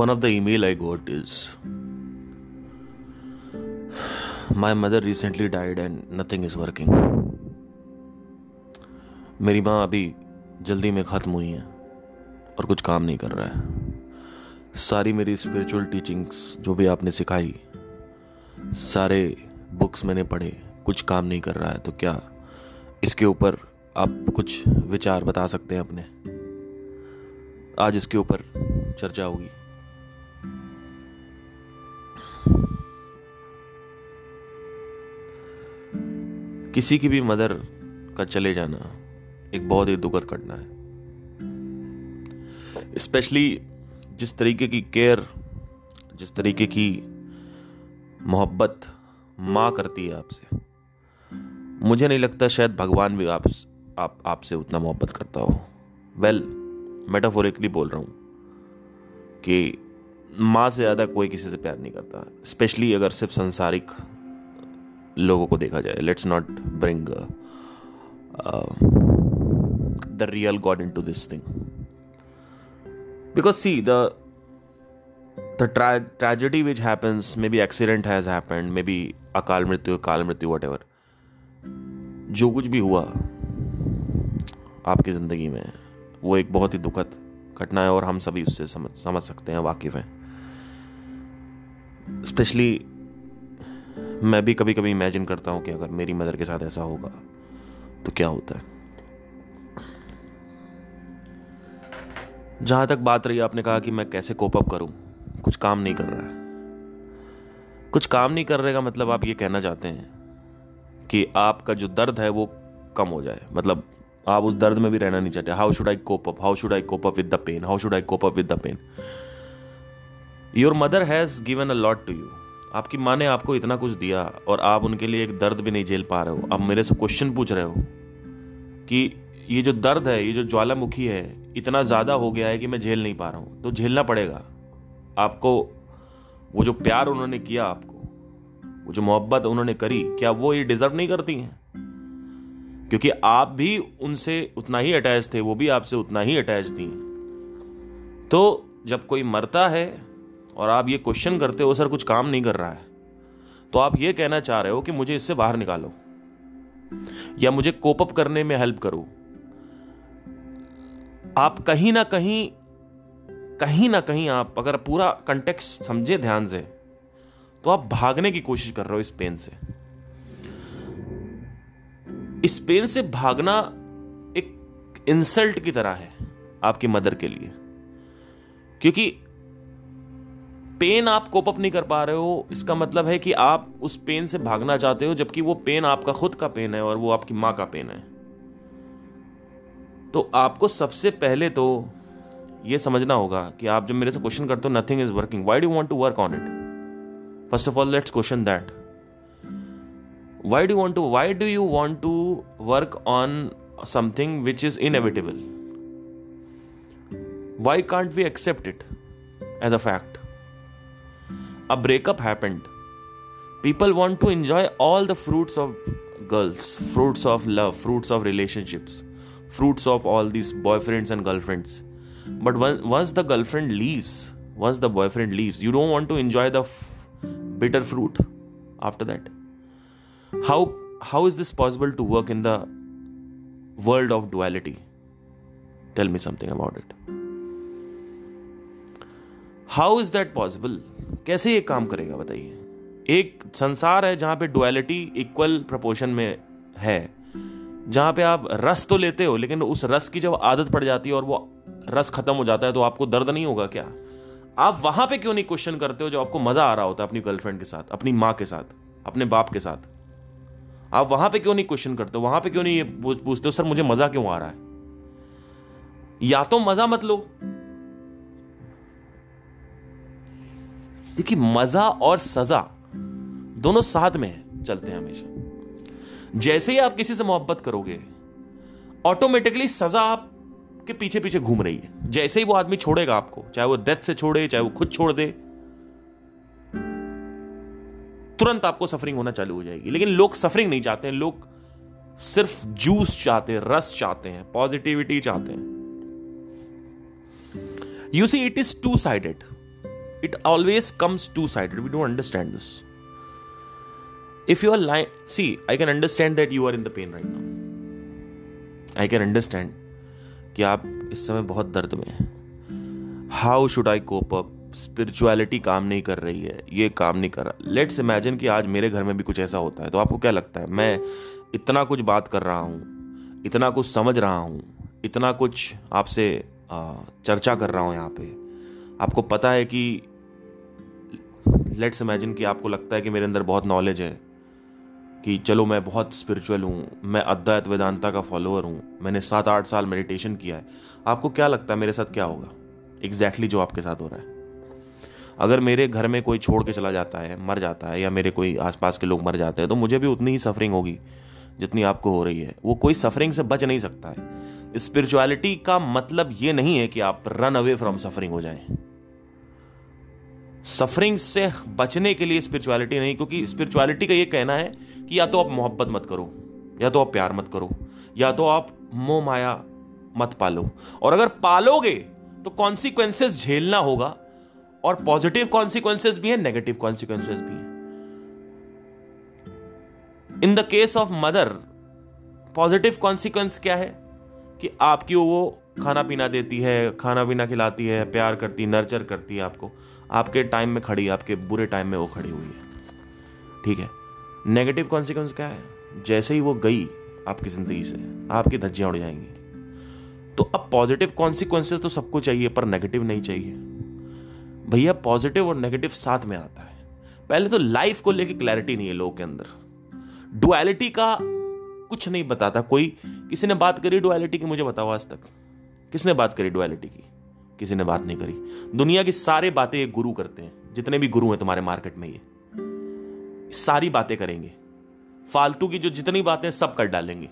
one of the email I got is, my mother recently died and nothing is working. मेरी माँ अभी जल्दी में ख़त्म हुई है और कुछ काम नहीं कर रहा है। सारी मेरी स्पिरिचुअल टीचिंग्स जो भी आपने सिखाई, सारे बुक्स मैंने पढ़े, कुछ काम नहीं कर रहा है तो क्या इसके ऊपर आप कुछ विचार बता सकते हैं अपने? आज इसके ऊपर चर्चा होगी। किसी की भी मदर का चले जाना एक बहुत ही दुखद घटना है। स्पेशली जिस तरीके की केयर जिस तरीके की मोहब्बत माँ करती है आपसे, मुझे नहीं लगता शायद भगवान भी आप आप, आपसे उतना मोहब्बत करता हो। वेल मेटाफोरिकली बोल रहा हूँ कि माँ से ज़्यादा कोई किसी से प्यार नहीं करता। स्पेशली अगर सिर्फ़ संसारिक लोगों को देखा जाए। Let's not bring the real god into this thing because see the the tra- tragedy which happens, maybe accident has happened, maybe अकाल मृत्यु काल मृत्यु वट एवर जो कुछ भी हुआ, आपकी ज़िंदगी में, वो एक बहुत ही दुखद घटना है और हम सभी उससे समझ समझ सकते हैं, वाकिफ हैं। स्पेशली मैं भी कभी कभी इमेजिन करता हूँ कि अगर मेरी मदर के साथ ऐसा होगा तो क्या होता है? जहाँ तक बात रही आपने कहा कि मैं कैसे कोप अप करूँ? कुछ काम नहीं कर रहा है। कुछ काम नहीं कर रहे का मतलब आप ये कहना चाहते हैं कि आपका जो दर्द है, वो कम हो जाए। मतलब आप उस दर्द में भी रहना नहीं चाहते। How should I cope up how should I cope up with the pain how should I cope up with the pain your mother has given a lot to you आपकी माँ ने आपको इतना कुछ दिया और आप उनके लिए एक दर्द भी नहीं झेल पा रहे हो। आप मेरे से क्वेश्चन पूछ रहे हो कि ये जो दर्द है, ये जो ज्वालामुखी है, इतना ज़्यादा हो गया है कि मैं झेल नहीं पा रहा हूँ। तो झेलना पड़ेगा। आपको वो जो प्यार उन्होंने किया आपको, वो जो मोहब्बत उन्होंने करी, क्या वो ये डिजर्व नहीं करती हैं? क्योंकि आप भी उनसे उतना ही अटैच थे, वो भी आपसे उतना ही अटैच थी। तो जब कोई मरता है और आप ये क्वेश्चन करते हो, सर, कुछ काम नहीं कर रहा है। तो आप ये कहना चाह रहे हो कि मुझे इससे बाहर निकालो। या मुझे कोपअप करने में हेल्प करो। आप कहीं ना कहीं कहीं ना कहीं आप अगर पूरा कंटेक्स समझे ध्यान से तो आप भागने की कोशिश कर रहे हो इस पेन से। इस पेन से भागना एक इंसल्ट की तरह है आपकी मदर के लिए। क्योंकि पेन आप कोप अप नहीं कर पा रहे हो, इसका मतलब है कि आप उस पेन से भागना चाहते हो, जबकि वो पेन आपका खुद का पेन है और वो आपकी माँ का पेन है। तो आपको सबसे पहले तो ये समझना होगा कि आप जब मेरे से क्वेश्चन करते हो nothing is working why do want to work on it first of all let's question that why do want to why do you want to work on something which is inevitable why can't we accept it as a fact a breakup happened. People want to enjoy all the fruits of girls, fruits of love, fruits of relationships, fruits of all these boyfriends and girlfriends. But once the girlfriend leaves, once the boyfriend leaves, you don't want to enjoy the f- bitter fruit after that. How how is this possible to work in the world of duality? Tell me something about it. How is that possible कैसे ये काम करेगा, बताइए। एक संसार है जहाँ पे डुअलिटी इक्वल प्रपोर्शन में है, जहाँ पे आप रस तो लेते हो, लेकिन उस रस की जब आदत पड़ जाती है और वो रस खत्म हो जाता है तो आपको दर्द नहीं होगा क्या? आप वहाँ पे क्यों नहीं क्वेश्चन करते हो जब आपको मज़ा आ रहा होता है अपनी गर्लफ्रेंड के साथ, अपनी माँ के साथ, अपने बाप के साथ? आप वहाँ पे क्यों नहीं क्वेश्चन करते हो? वहाँ पे क्यों नहीं ये पूछते हो, सर, मुझे मज़ा क्यों आ रहा है? या तो मज़ा मत लो। देखिए मज़ा और सजा दोनों साथ में चलते हैं हमेशा। जैसे ही आप किसी से मोहब्बत करोगे ऑटोमेटिकली सजा आपके पीछे पीछे घूम रही है। जैसे ही वो आदमी छोड़ेगा आपको, चाहे वो डेथ से छोड़े, चाहे वो खुद छोड़ दे, तुरंत आपको सफरिंग होना चालू हो जाएगी। लेकिन लोग सफरिंग नहीं चाहते हैं, लोग सिर्फ़ जूस चाहते हैं, रस चाहते हैं पॉजिटिविटी चाहते हैं। You see it is two sided it always comes two sided we don't understand this. If you are lying, see, i can understand that you are in the pain right now. I can understand कि आप इस समय बहुत दर्द में हैं। How should I cope up spirituality काम नहीं कर रही है। ये काम नहीं कर रहा। लेट्स इमेजिन कि आज मेरे घर में भी कुछ ऐसा होता है। तो आपको क्या लगता है? मैं इतना कुछ बात कर रहा हूँ, इतना कुछ समझ रहा हूँ, इतना कुछ आपसे चर्चा कर रहा हूँ यहाँ पे। आपको पता है कि लेट्स इमेजिन कि आपको लगता है कि मेरे अंदर बहुत नॉलेज है, कि चलो मैं बहुत स्पिरिचुअल हूँ, मैं अद्वैत वेदांता का फॉलोअर हूँ, मैंने सात आठ साल मेडिटेशन किया है। आपको क्या लगता है मेरे साथ क्या होगा? एग्जैक्टली exactly जो आपके साथ हो रहा है। अगर मेरे घर में कोई छोड़ के चला जाता है, मर जाता है, या मेरे कोई आसपास के लोग मर जाते हैं तो मुझे भी उतनी ही सफरिंग होगी, जितनी आपको हो रही है। वो कोई सफरिंग से बच नहीं सकता है। स्पिरिचुअलिटी का मतलब ये नहीं है कि आप रन अवे फ्रॉम सफरिंग हो जाएँ। सफरिंग से बचने के लिए स्पिरिचुअलिटी नहीं, क्योंकि स्पिरिचुअलिटी का ये कहना है कि या तो आप मोहब्बत मत करो, या तो आप प्यार मत करो, या तो आप मोह माया मत पालो। और अगर पालोगे तो कॉन्सिक्वेंसेस झेलना होगा, और पॉजिटिव कॉन्सिक्वेंसेस भी है नेगेटिव कॉन्सिक्वेंसेस भी है। In the case of mother positive consequence क्या है? कि आपकी वो खाना पीना देती है, खाना पीना खिलाती है, प्यार करती नर्चर करती है आपको। आपके टाइम में खड़ी, आपके बुरे टाइम में वो खड़ी हुई है। ठीक है? नेगेटिव कॉन्सिक्वेंस क्या है? जैसे ही वो गई आपकी ज़िंदगी से, आपकी धज्जियाँ उड़ जाएँगी। तो अब पॉजिटिव कॉन्सिक्वेंसेस तो सबको चाहिए, पर नेगेटिव नहीं चाहिए। भैया पॉजिटिव और नेगेटिव साथ में आता है। पहले तो लाइफ को लेके क्लैरिटी नहीं है लोगों के अंदर। डुअलिटी का कुछ नहीं बताता कोई। किसी ने बात करी डुअलिटी की, मुझे बताओ आज तक। किसने बात करी डुअलिटी की? किसी ने बात नहीं करी। दुनिया की सारी बातें ये गुरु करते हैं, जितने भी गुरु हैं तुम्हारे मार्केट में ये सारी बातें करेंगे। फालतू की जो जितनी बातें सब कर डालेंगे।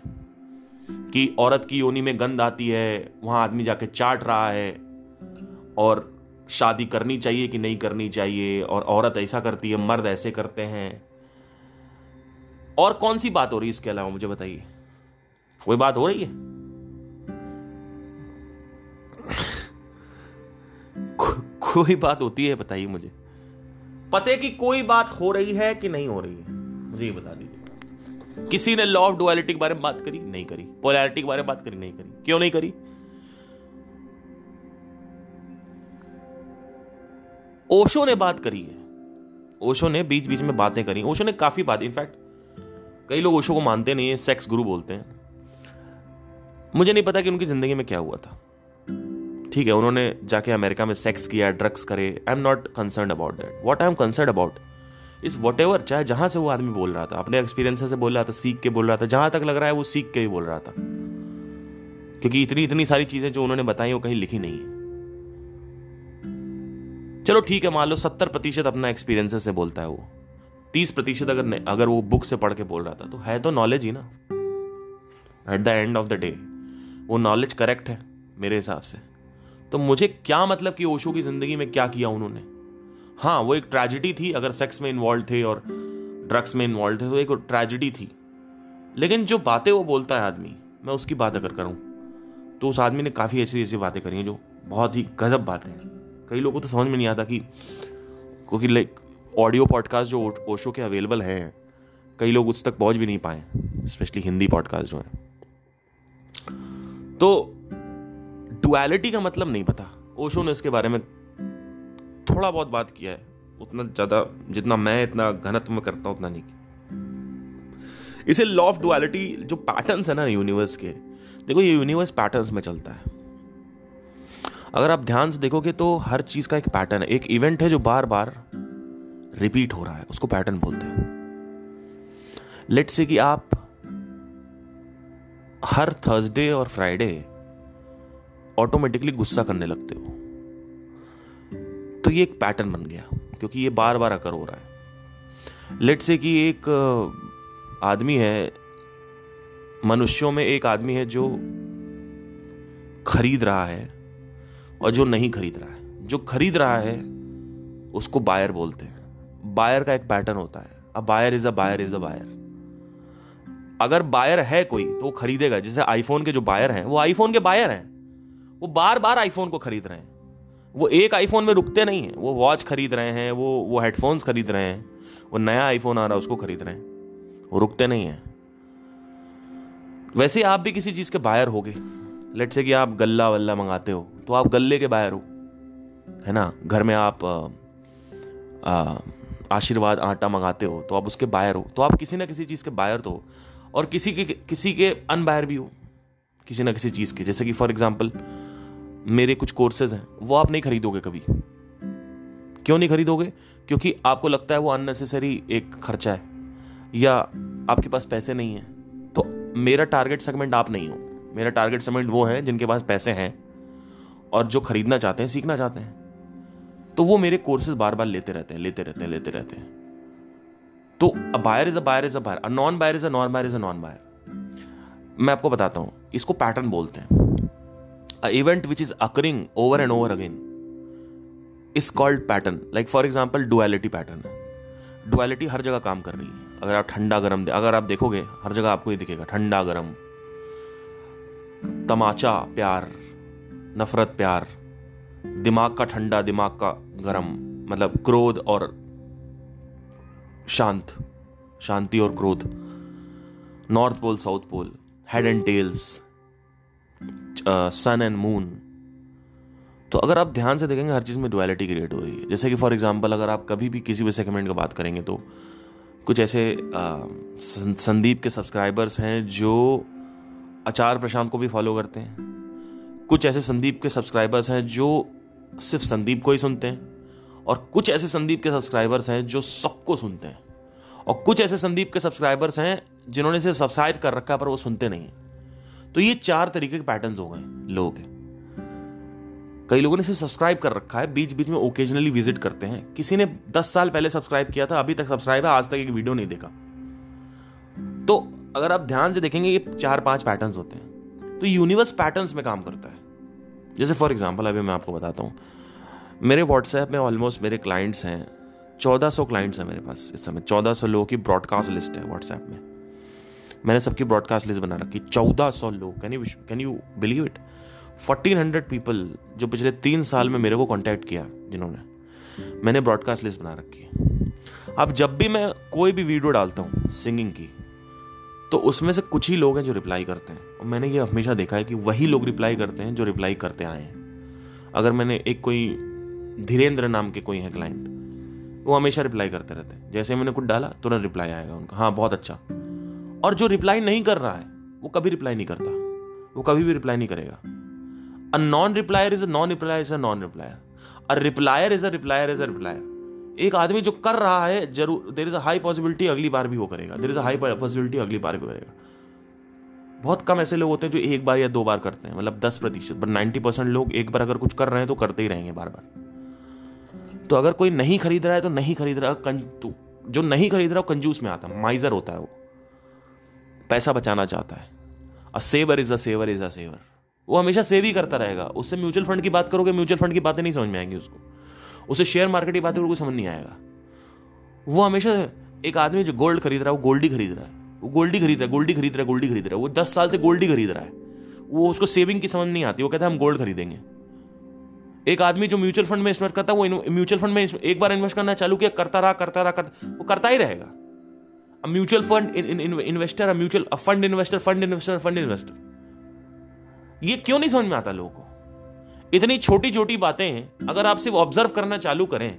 कि औरत की योनी में गंध आती है, वहाँ आदमी जाके चाट रहा है, और शादी करनी चाहिए कि नहीं करनी चाहिए, और औरत ऐसा करती है, मर्द ऐसे करते हैं। और कौन सी बात हो रही है इसके अलावा, मुझे बताइए। कोई बात हो रही है? कोई बात होती है, बताइए मुझे। पते की कोई बात हो रही है कि नहीं हो रही है? ये बता दीजिए। किसी ने लॉ ऑफ़ डुअलिटी के बारे में बात करी? नहीं करी। पोलैरिटी के बारे में बात करी? नहीं करी। क्यों नहीं करी? ओशो ने बात करी है। ओशो ने बीच बीच में बातें करी। ओशो ने काफ़ी बात इनफैक्ट कई लोग ओशो को मानते नहीं है सेक्स गुरु बोलते हैं। मुझे नहीं पता कि उनकी ज़िंदगी में क्या हुआ था। ठीक है, उन्होंने जाके अमेरिका में सेक्स किया ड्रग्स करे। I am not concern about that what I am concern about is whatever चाहे जहाँ से वो आदमी बोल रहा था, अपने एक्सपीरियंस से बोल रहा था सीख के बोल रहा था, जहाँ तक लग रहा है वो सीख के ही बोल रहा था। क्योंकि इतनी इतनी सारी चीज़ें जो उन्होंने बताई, वो कहीं लिखी नहीं है। चलो ठीक है, मान लो सत्तर प्रतिशत अपना एक्सपीरियंस से बोलता है वो। तीस प्रतिशत अगर अगर वो बुक से पढ़ के बोल रहा था तो है तो नॉलेज ही ना। At the end of the day वो नॉलेज करेक्ट है, मेरे हिसाब से। तो मुझे क्या मतलब कि ओशो की ज़िंदगी में क्या किया उन्होंने? हाँ वो एक ट्रेजिडी थी, अगर सेक्स में इन्वॉल्व थे और ड्रग्स में इन्वॉल्व थे तो एक ट्रेजिडी थी। लेकिन जो बातें वो बोलता है आदमी, मैं उसकी बात अगर करूँ तो उस आदमी ने काफ़ी ऐसी ऐसी बातें करी हैं जो बहुत ही गजब बातें हैं। कई लोगों को तो समझ में नहीं आता कि, क्योंकि लाइक ऑडियो पॉडकास्ट जो ओशो के अवेलेबल हैं, कई लोग उस तक पहुँच भी नहीं पाए स्पेशली हिंदी पॉडकास्ट जो हैं। तो डुअलिटी का मतलब नहीं पता। ओशो ने इसके बारे में थोड़ा बहुत बात किया है। उतना ज़्यादा जितना मैं, इतना घनत्व में करता हूँ, उतना नहीं इसे लॉ ऑफ़ डुअलिटी जो पैटर्न्स है ना यूनिवर्स के, देखो ये यूनिवर्स पैटर्न्स में चलता है। अगर आप ध्यान से देखोगे तो हर चीज़ का एक पैटर्न है। एक इवेंट है जो बार बार रिपीट हो रहा है। उसको पैटर्न बोलते हैं। लेट से कि आप हर थर्सडे और फ्राइडे ऑटोमेटिकली गुस्सा करने लगते हो। तो ये एक पैटर्न बन गया, क्योंकि ये बार बार अकर हो रहा है। लेट से कि एक आदमी है, मनुष्यों में एक आदमी है जो खरीद रहा है और जो नहीं खरीद रहा है। जो खरीद रहा है, उसको बायर बोलते हैं। बायर का एक पैटर्न होता है। A buyer is a buyer is a buyer अगर बायर है कोई तो वो खरीदेगा। जैसे आईफोन के जो बायर हैं, वो आईफोन के बायर हैं। वो बार बार आईफोन को खरीद रहे हैं। वो एक आईफोन में रुकते नहीं हैं। वो वॉच खरीद रहे हैं, वो वो हेडफोन्स खरीद रहे हैं, वो नया आईफोन आ रहा है, उसको खरीद रहे हैं। वो रुकते नहीं हैं। वैसे आप भी किसी चीज़ के बायर होगे। लेट से कि आप गल्ला वल्ला मंगाते हो तो आप गल्ले के बायर हो, है ना? घर में आप आशीर्वाद आटा मंगाते हो तो आप उसके बायर हो। तो आप किसी ना किसी चीज़ के बायर तो हो, और किसी के किसी के अनबायर भी हो, किसी ना किसी चीज़ के। जैसे कि फॉर एग्ज़ाम्पल मेरे कुछ कोर्सेज हैं, वो आप नहीं खरीदोगे कभी। क्यों नहीं खरीदोगे? क्योंकि आपको लगता है वो अननेसेसरी एक खर्चा है, या आपके पास पैसे नहीं है। तो मेरा टारगेट सेगमेंट आप नहीं हो। मेरा टारगेट सेगमेंट वो है जिनके पास पैसे हैं और जो खरीदना चाहते हैं, सीखना चाहते हैं। तो वो मेरे कोर्सेज बार बार लेते रहते हैं, लेते रहते हैं, लेते रहते हैं। तो a buyer is a buyer is a buyer a non buyer is a non buyer is a non buyer मैं आपको बताता हूँ, इसको पैटर्न बोलते हैं। Event which is occurring over and over again is called pattern like for example duality pattern duality हर जगह काम कर रही है। अगर आप ठंडा गर्म अगर आप देखोगे, हर जगह आपको ये दिखेगा, ठंडा गर्म, तमाचा, प्यार, नफरत, प्यार, दिमाग का ठंडा, दिमाग का गर्म मतलब क्रोध और शांत, शांति और क्रोध, north pole, south pole head and tails sun and moon तो अगर आप ध्यान से देखेंगे, हर चीज़ में डुअलिटी क्रिएट हो रही है। जैसे कि फॉर एग्जांपल अगर आप कभी भी किसी भी सेगमेंट की बात करेंगे तो कुछ ऐसे संदीप के सब्सक्राइबर्स हैं जो अचार प्रशांत को भी फॉलो करते हैं। कुछ ऐसे संदीप के सब्सक्राइबर्स हैं जो सिर्फ़ संदीप को ही सुनते हैं और कुछ ऐसे संदीप के सब्सक्राइबर्स हैं जो सबको सुनते हैं। और कुछ ऐसे संदीप के सब्सक्राइबर्स हैं जिन्होंने सिर्फ़ सब्सक्राइब कर रखा है, पर वो सुनते नहीं तो ये चार तरीके के पैटर्न हो गए लोगों कई लोगों ने सिर्फ़ सब्सक्राइब कर रखा है बीच बीच में ओकेजनली विज़िट करते हैं। किसी ने दस साल पहले सब्सक्राइब किया था, अभी तक सब्सक्राइब है, आज तक एक वीडियो नहीं देखा। तो अगर आप ध्यान से देखेंगे, ये चार पाँच पैटर्न्स होते हैं। तो यूनिवर्स पैटर्न्स में काम करता है। जैसे फॉर एग्ज़ाम्पल अभी मैं आपको बताता हूँ। मेरे व्हाट्सएप में ऑलमोस्ट मेरे क्लाइंट्स हैं, चौदह सौ क्लाइंट्स हैं मेरे पास इस समय। चौदह सौ लोगों की ब्रॉडकास्ट लिस्ट है व्हाट्सएप में। मैंने सबकी ब्रॉडकास्ट लिस्ट बना रखी, चौदह सौ लोग can you can you believe it fourteen hundred people जो पिछले तीन साल में मेरे को कॉन्टैक्ट किया जिन्होंने, मैंने ब्रॉडकास्ट लिस्ट बना रखी है। अब जब भी मैं कोई भी वीडियो डालता हूँ सिंगिंग की तो उसमें से कुछ ही लोग हैं जो रिप्लाई करते हैं। और मैंने ये हमेशा देखा है कि वही लोग रिप्लाई करते हैं जो रिप्लाई करते आए हैं। अगर मैंने एक कोई धीरेन्द्र नाम के कोई हैं क्लाइंट वो हमेशा रिप्लाई करते रहते हैं। जैसे मैंने कुछ डाला, तुरंत रिप्लाई आएगा उनका। हाँ बहुत अच्छा। और जो रिप्लाई नहीं कर रहा है, वो कभी रिप्लाई नहीं करता। वो कभी भी रिप्लाई नहीं करेगा। A non replier is a non replier is a non replier a replier is a replier is a replier एक आदमी जो कर रहा है, ज़रूर there is a high possibility अगली बार भी वो करेगा। There is a high possibility अगली बार भी करेगा। बहुत कम ऐसे लोग होते हैं जो एक बार या दो बार करते हैं मतलब दस प्रतिशत बट नाइन्टी परसेंट लोग एक बार अगर कुछ कर रहे हैं तो करते ही रहेंगे बार बार। तो अगर कोई नहीं खरीद रहा है तो नहीं खरीद रहा जो नहीं खरीद रहा, वो कंजूस में आता है, माइजर होता है वो। पैसा बचाना चाहता है। A saver is a saver is a saver वो हमेशा सेव ही करता रहेगा। उससे म्यूचुअल फंड की बात करोगे म्यूचुअल फंड की बातें नहीं समझ में आएँगी उसको। उसे शेयर मार्केट की बातें कोई समझ नहीं आएगा। वो हमेशा एक आदमी जो गोल्ड खरीद रहा है, वो गोल्ड ही खरीद रहा है। वो गोल्ड ही खरीद रहा है गोल्ड ही खरीद रहा है गोल्ड ही खरीद रहा है। वो दस साल से गोल्ड ही खरीद रहा है। वो उसको सेविंग की समझ नहीं आती। वो कहता है, हम गोल्ड खरीदेंगे। एक आदमी जो म्यूचुअल फंड में इन्वेस्ट करता है, वो म्यूचुअल फंड में एक बार इन्वेस्ट करना चालू किया, करता रहा करता रहा, करता, वो करता ही रहेगा। Mutual fund investor mutual fund investor fund investor fund investor ये क्यों नहीं समझ में आता लोगों को? इतनी छोटी छोटी बातें अगर आप सिर्फ़ ऑब्ज़र्व करना चालू करें,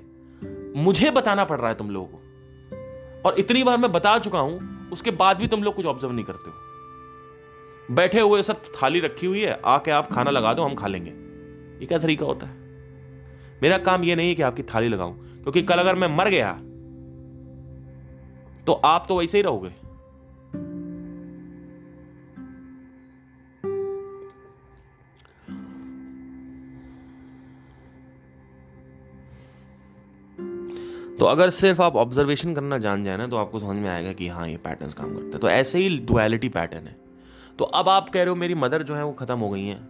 मुझे बताना पड़ रहा है तुम लोगों को। और इतनी बार मैं बता चुका हूँ, उसके बाद भी तुम लोग कुछ ऑब्ज़र्व नहीं करते हो। बैठे हुए सब थाली रखी हुई है, आके आप खाना लगा दो, हम खा लेंगे। ये क्या तरीका होता है? मेरा काम ये नहीं है कि आपकी थाली लगाऊँ, क्योंकि कल अगर मैं मर गया तो आप तो वैसे ही रहोगे। तो अगर सिर्फ़ आप ऑब्जर्वेशन करना जान जाए ना तो आपको समझ में आएगा कि हाँ ये पैटर्न्स काम करते हैं। तो ऐसे ही डुअलिटी पैटर्न है। तो अब आप कह रहे हो, मेरी मदर जो है वो ख़त्म हो गई हैं।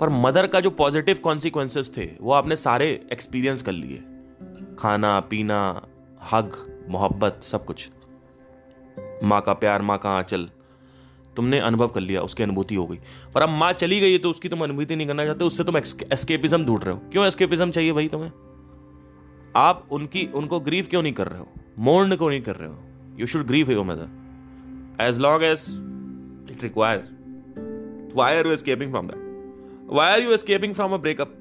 पर मदर का जो पॉजिटिव कॉन्सिक्वेंसेस थे, वो आपने सारे एक्सपीरियंस कर लिए। खाना, पीना हग मोहब्बत, सब कुछ। माँ का प्यार, माँ का आंचल। तुमने अनुभव कर लिया, उसकी अनुभूति हो गई। पर अब माँ चली गई है तो उसकी तुम अनुभूति नहीं करना चाहते, उससे तुम एस्केपिज्म ढूंढ रहे हो। क्यों एस्केपिज्म चाहिए भाई तुम्हें? आप उनकी, उनको ग्रीफ क्यों नहीं कर रहे हो? मोर्न क्यों नहीं कर रहे हो? You should grieve your mother as long as it requires why are you escaping from that why are you escaping from a breakup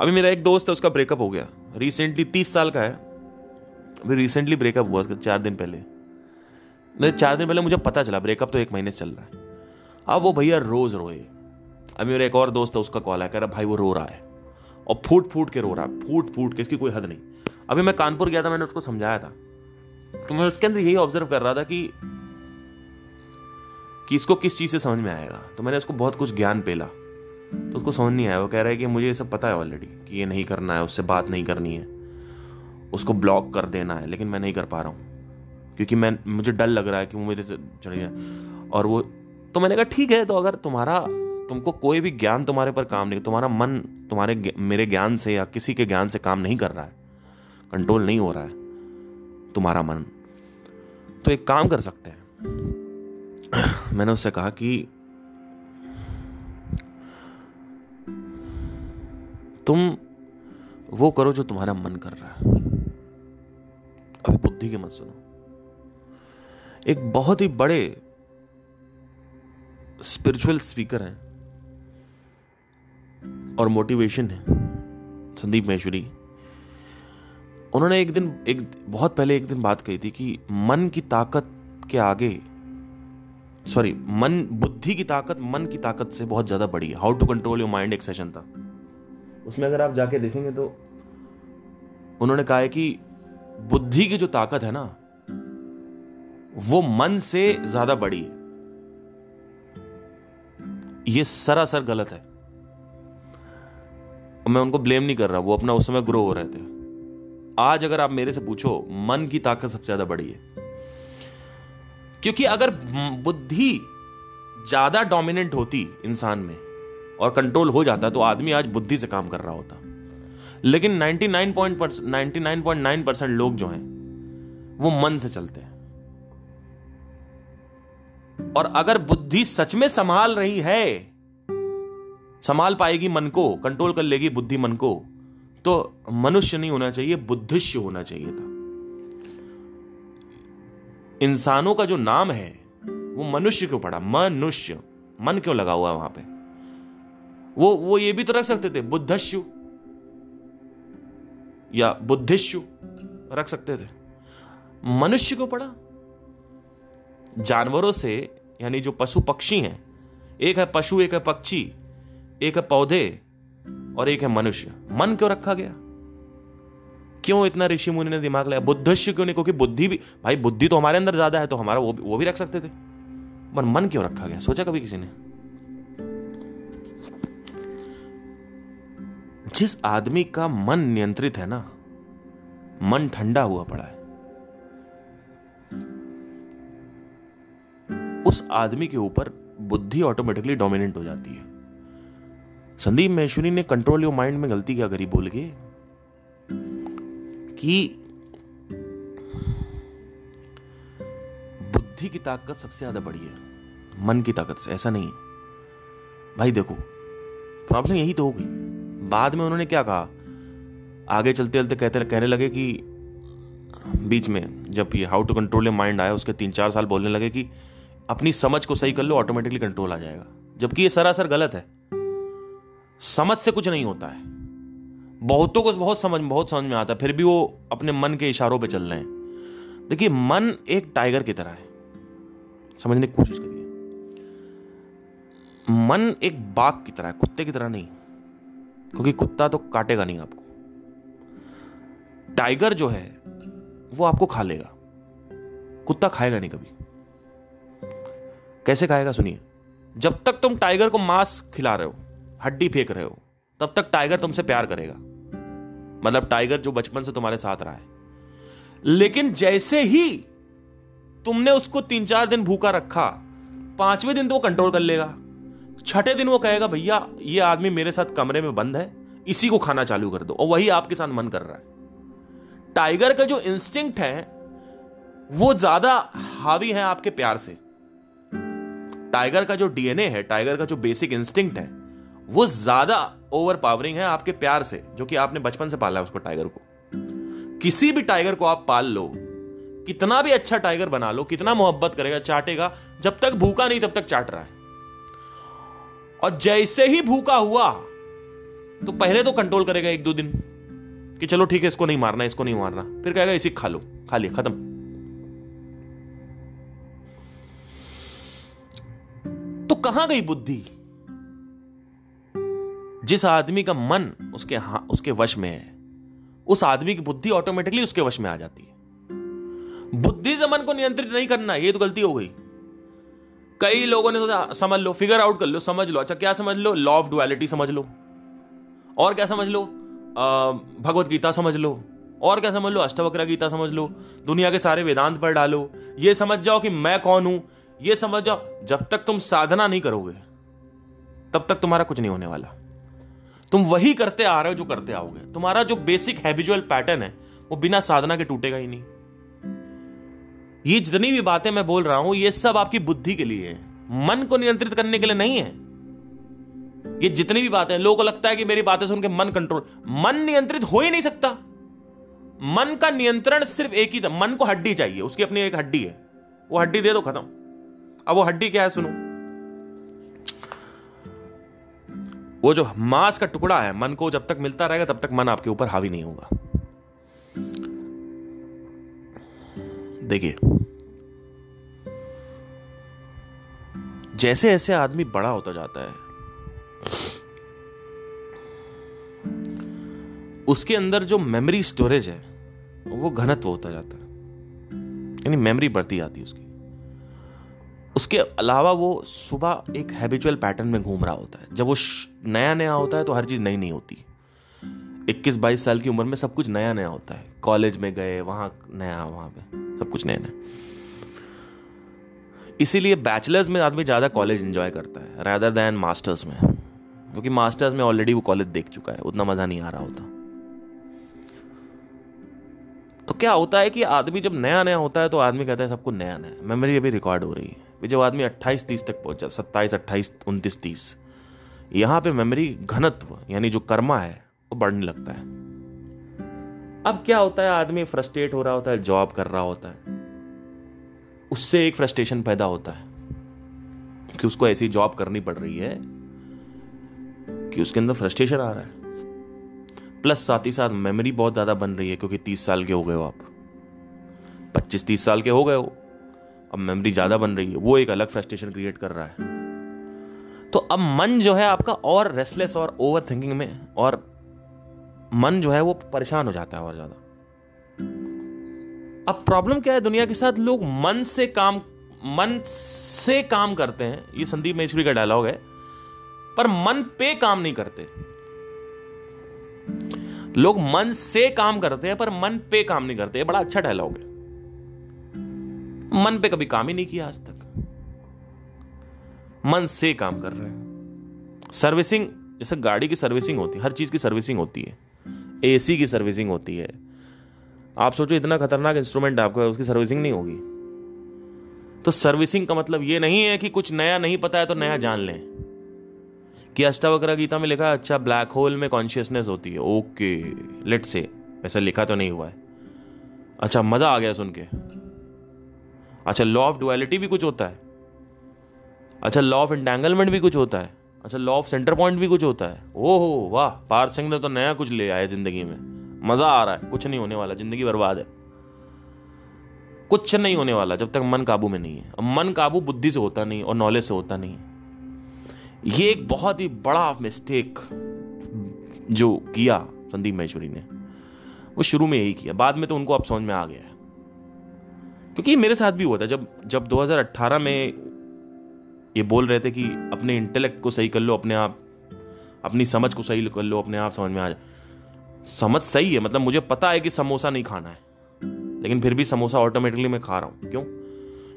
अभी मेरा एक दोस्त है, उसका ब्रेकअप हो गया। रिसेंटली तीस साल का है। अभी रिसेंटली ब्रेकअप हुआ, उसका चार दिन पहले। मेरे चार दिन पहले मुझे पता चला ब्रेकअप तो एक महीने चल रहा है। अब वो भैया रोज रोए। अभी मेरा एक और दोस्त है, उसका कॉल है कह रहा, भाई, वो रो रहा है। और फूट फूट के रो रहा है फूट फूट के, इसकी कोई हद नहीं। अभी मैं कानपुर गया था, मैंने उसको समझाया था। तो मैं उसके अंदर यही ऑब्ज़र्व कर रहा था कि कि इसको किस चीज़ से समझ में आएगा। तो मैंने उसको बहुत कुछ ज्ञान पेला। तो उसको समझ नहीं आया, वो कह रहा है कि मुझे ये सब पता है ऑलरेडी कि ये नहीं करना है, उससे बात नहीं करनी है। उसको ब्लॉक कर देना है, लेकिन मैं नहीं कर पा रहा हूँ। क्योंकि मैं, मुझे डर लग रहा है कि वो मेरे चढ़ गया और वो तो मैंने कहा, ठीक है तो अगर तुम्हारा, तुमको कोई भी ज्ञान तुम्हारे पर काम नहीं, तुम्हारा मन, तुम्हारे मेरे ज्ञान से या किसी के ज्ञान से काम नहीं कर रहा है कंट्रोल नहीं हो रहा है, तुम्हारा मन तो एक काम कर सकते हैं। मैंने उससे कहा कि, तुम वो करो जो तुम्हारा मन कर रहा है। बुद्धि के मत सुनो। एक बहुत ही बड़े स्पिरिचुअल स्पीकर हैं और मोटिवेशन है, संदीप महेश्वरी। उन्होंने एक दिन, एक, बहुत पहले एक दिन बात कही थी कि मन की ताकत के आगे सॉरी मन, बुद्धि की ताकत, मन की ताकत से बहुत ज़्यादा बड़ी है। How to control your mind एक सेशन था। उसमें अगर आप जाके देखेंगे तो उन्होंने कहा है कि बुद्धि की जो ताकत है ना, वो मन से ज़्यादा बड़ी है। ये सरासर गलत है। मैं उनको ब्लेम नहीं कर रहा, वो अपना उस समय ग्रो हो रहे थे। आज अगर आप मेरे से पूछो, मन की ताकत सबसे ज़्यादा बड़ी है। क्योंकि अगर बुद्धि ज़्यादा डोमिनेंट होती इंसान में और कंट्रोल हो जाता तो आदमी आज बुद्धि से काम कर रहा होता। लेकिन 99.9 परसेंट लोग जो हैं, वो मन से चलते हैं। और अगर बुद्धि सच में संभाल रही है, संभाल पाएगी मन को कंट्रोल कर लेगी बुद्धि मन को तो मनुष्य नहीं होना चाहिए बुद्धिश्य होना चाहिए था। इंसानों का जो नाम है, वो मनुष्य क्यों पड़ा? मनुष्य। मन क्यों लगा हुआ है वहाँ पे? वो वो ये भी तो रख सकते थे, बुद्धस्यु। या बुद्धिश्यु रख सकते थे। मनुष्य को पड़ा। जानवरों से यानी जो पशु पक्षी हैं एक है पशु एक है पक्षी एक है पौधे और एक है मनुष्य। मन क्यों रखा गया? क्यों इतना ऋषि मुनि ने दिमाग लगाया बुद्धश्य क्यों नहीं? क्योंकि बुद्धि भी भाई बुद्धि तो हमारे अंदर ज़्यादा है तो हमारा वो भी, वो भी रख सकते थे। पर मन क्यों रखा गया? सोचा कभी किसी ने? जिस आदमी का मन नियंत्रित है ना, मन ठंडा हुआ पड़ा है। उस आदमी के ऊपर बुद्धि ऑटोमेटिकली डोमिनेंट हो जाती है। संदीप महेश्वरी ने कंट्रोल योर माइंड में गलती क्या करी बोल के? कि बुद्धि की ताकत सबसे ज़्यादा बड़ी है, मन की ताकत से, ऐसा नहीं है। भाई देखो प्रॉब्लम यही तो होगी बाद में उन्होंने क्या कहा? आगे चलते चलते कहते कहने लगे कि बीच में, जब ये how to control a mind आया, उसके तीन चार साल बोलने लगे कि अपनी समझ को सही कर लो ऑटोमेटिकली कंट्रोल आ जाएगा। जबकि ये सरासर गलत है। समझ से कुछ नहीं होता है। बहुतों को बहुत समझ बहुत समझ में आता है, फिर भी वो अपने मन के इशारों पे चल रहे हैं। देखिए, मन एक टाइगर की तरह है। समझने की कोशिश करिए। मन एक बाघ की तरह है, कुत्ते की तरह नहीं। क्योंकि कुत्ता तो काटेगा नहीं आपको। टाइगर जो है, वो आपको खा लेगा। कुत्ता खाएगा नहीं कभी। कैसे खाएगा सुनिए। जब तक तुम टाइगर को मांस खिला रहे हो, हड्डी फेंक रहे हो, तब तक टाइगर तुमसे प्यार करेगा। मतलब टाइगर जो बचपन से तुम्हारे साथ रहा है। लेकिन जैसे ही तुमने उसको तीन चार दिन भूखा रखा, पाँचवें दिन तो वो कंट्रोल कर लेगा। छठे दिन वो कहेगा, भैया, ये आदमी मेरे साथ कमरे में बंद है, इसी को खाना चालू कर दो। और वही आपके साथ मन कर रहा है। टाइगर का जो इंस्टिंक्ट है, वो ज़्यादा हावी है आपके प्यार से। टाइगर का जो डीएनए है, टाइगर का जो बेसिक इंस्टिंक्ट है, वो ज़्यादा ओवर पावरिंग है आपके प्यार से, जो कि आपने बचपन से पाला है उसको टाइगर को। किसी भी टाइगर को आप पाल लो, कितना भी अच्छा टाइगर बना लो, कितना मोहब्बत करेगा, चाटेगा, जब तक भूखा नहीं तब तक चाट रहा है। और जैसे ही भूखा हुआ तो पहले तो कंट्रोल करेगा एक दो दिन कि चलो ठीक है इसको नहीं मारना इसको नहीं मारना। फिर कहेगा इसी खा लो खा लिया खत्म. तो कहाँ गई बुद्धि? जिस आदमी का मन उसके हा, उसके वश में है उस आदमी की बुद्धि ऑटोमेटिकली उसके वश में आ जाती है। बुद्धि से मन को नियंत्रित नहीं करना ये तो गलती हो गई। कई लोगों ने सोचा, समझ लो फिगर आउट कर लो, समझ लो। अच्छा क्या समझ लो? लॉ ऑफ़ डुअलिटी समझ लो। और क्या समझ लो? भगवत गीता समझ लो। और क्या समझ लो? अष्टवक्र गीता समझ लो। दुनिया के सारे वेदांत पर डालो। ये समझ जाओ कि मैं कौन हूँ। ये समझ जाओ, जब तक तुम साधना नहीं करोगे, तब तक तुम्हारा कुछ नहीं होने वाला। तुम वही करते आ रहे हो जो करते आओगे। तुम्हारा जो बेसिक हैबिजुअल पैटर्न है, वो बिना साधना के टूटेगा ही नहीं। ये जितनी भी बातें मैं बोल रहा हूँ, ये सब आपकी बुद्धि के लिए है। मन को नियंत्रित करने के लिए नहीं है। ये जितनी भी बातें लोगों को लगता है कि मेरी बातें सुन के मन कंट्रोल मन नियंत्रित हो ही नहीं सकता। मन का नियंत्रण सिर्फ़ एक ही था। मन को हड्डी चाहिए, उसकी अपनी एक हड्डी है। वो हड्डी दे दो, खत्म। अब वो हड्डी क्या है, सुनो। वो जो मांस का टुकड़ा है, मन को जब तक मिलता रहेगा, तब तक मन आपके ऊपर हावी नहीं होगा। देखिए, जैसे जैसे आदमी बड़ा होता जाता है, उसके अंदर जो मेमोरी स्टोरेज है, वो घनत्व होता जाता है। यानी मेमोरी बढ़ती जाती है उसकी। उसके अलावा वो सुबह एक हैबिचुअल पैटर्न में घूम रहा होता है। जब वो नया नया होता है तो हर चीज़ नई नहीं होती इक्कीस बाईस साल की उम्र में सब कुछ नया नया होता है। कॉलेज में गए, वहाँ नया, वहाँ पे। सब कुछ नया नया इसीलिए बैचलर्स में आदमी ज़्यादा कॉलेज एंजॉय करता है रैदर दैन मास्टर्स में। क्योंकि मास्टर्स में ऑलरेडी वो कॉलेज देख चुका है, उतना मज़ा नहीं आ रहा होता। तो क्या होता है कि आदमी जब नया नया होता है तो आदमी कहता है सबको नया नया मेमोरी अभी रिकॉर्ड हो रही है। जब आदमी अट्ठाईस तीस तक पहुँचा, सत्ताईस, अट्ठाईस, उनतीस, तीस, यहाँ पे मेमोरी घनत्व, यानी जो कर्मा है, वो बढ़ने लगता है। अब क्या होता है, आदमी फ्रस्ट्रेट हो रहा होता है जॉब कर रहा होता है। उससे एक फ्रस्ट्रेशन पैदा होता है कि उसको ऐसी जॉब करनी पड़ रही है कि उसके अंदर फ्रस्ट्रेशन आ रहा है। प्लस साथ ही साथ मेमोरी बहुत ज़्यादा बन रही है, क्योंकि तीस साल के हो गए हो आप। पच्चीस, तीस साल के हो गए हो, अब मेमोरी ज़्यादा बन रही है। वो एक अलग फ्रस्ट्रेशन क्रिएट कर रहा है। तो अब मन जो है आपका और रेस्टलेस और ओवर थिंकिंग में और मन जो है वो परेशान हो जाता है और ज़्यादा। अब प्रॉब्लम क्या है दुनिया के साथ? लोग मन से काम, मन से काम करते हैं। ये संदीप महेश्वरी का डायलॉग है। पर मन पे काम नहीं करते। लोग मन से काम करते हैं, पर मन पे काम नहीं करते। बड़ा अच्छा डायलॉग है। मन पे कभी काम ही नहीं किया आज तक। मन से काम कर रहे हैं। सर्विसिंग जैसे गाड़ी की सर्विसिंग होती है, हर चीज़ की सर्विसिंग होती है। एसी की सर्विसिंग होती है। आप सोचो इतना खतरनाक इंस्ट्रूमेंट आपका उसकी सर्विसिंग नहीं होगी। तो सर्विसिंग का मतलब ये नहीं है कि कुछ नया नहीं पता है तो नया जान लें। कि अष्टावक्र गीता में लिखा अच्छा ब्लैक होल में कॉन्शियसनेस होती है। ओके लेट से ऐसा लिखा तो नहीं हुआ है। अच्छा मज़ा आ गया सुन के। अच्छा लॉ ऑफ़ डुअलिटी भी कुछ होता है। अच्छा लॉ ऑफ़ इंटेंगलमेंट भी कुछ होता है। अच्छा लॉ ऑफ़ सेंटर पॉइंट भी कुछ होता है? ओहो, वाह पार सिंह ने तो नया कुछ ले आया ज़िंदगी में। मज़ा आ रहा है, कुछ नहीं होने वाला, ज़िंदगी बर्बाद है। कुछ नहीं होने वाला, जब तक मन काबू में नहीं है। मन काबू बुद्धि से होता नहीं और नॉलेज से होता नहीं ये एक बहुत ही बड़ा मिस्टेक जो किया संदीप महेश्वरी ने। वो शुरू में यही किया, बाद में तो उनको अब समझ में आ गया क्योंकि मेरे साथ भी हुआ था, जब जब 2018 में ये बोल रहे थे कि अपने इंटेलेक्ट को सही कर लो, अपने आप, अपनी समझ को सही कर लो, अपने आप समझ में आ जाए। समझ सही है मतलब मुझे पता है कि समोसा नहीं खाना है, लेकिन फिर भी समोसा ऑटोमेटिकली मैं खा रहा हूँ। क्यों?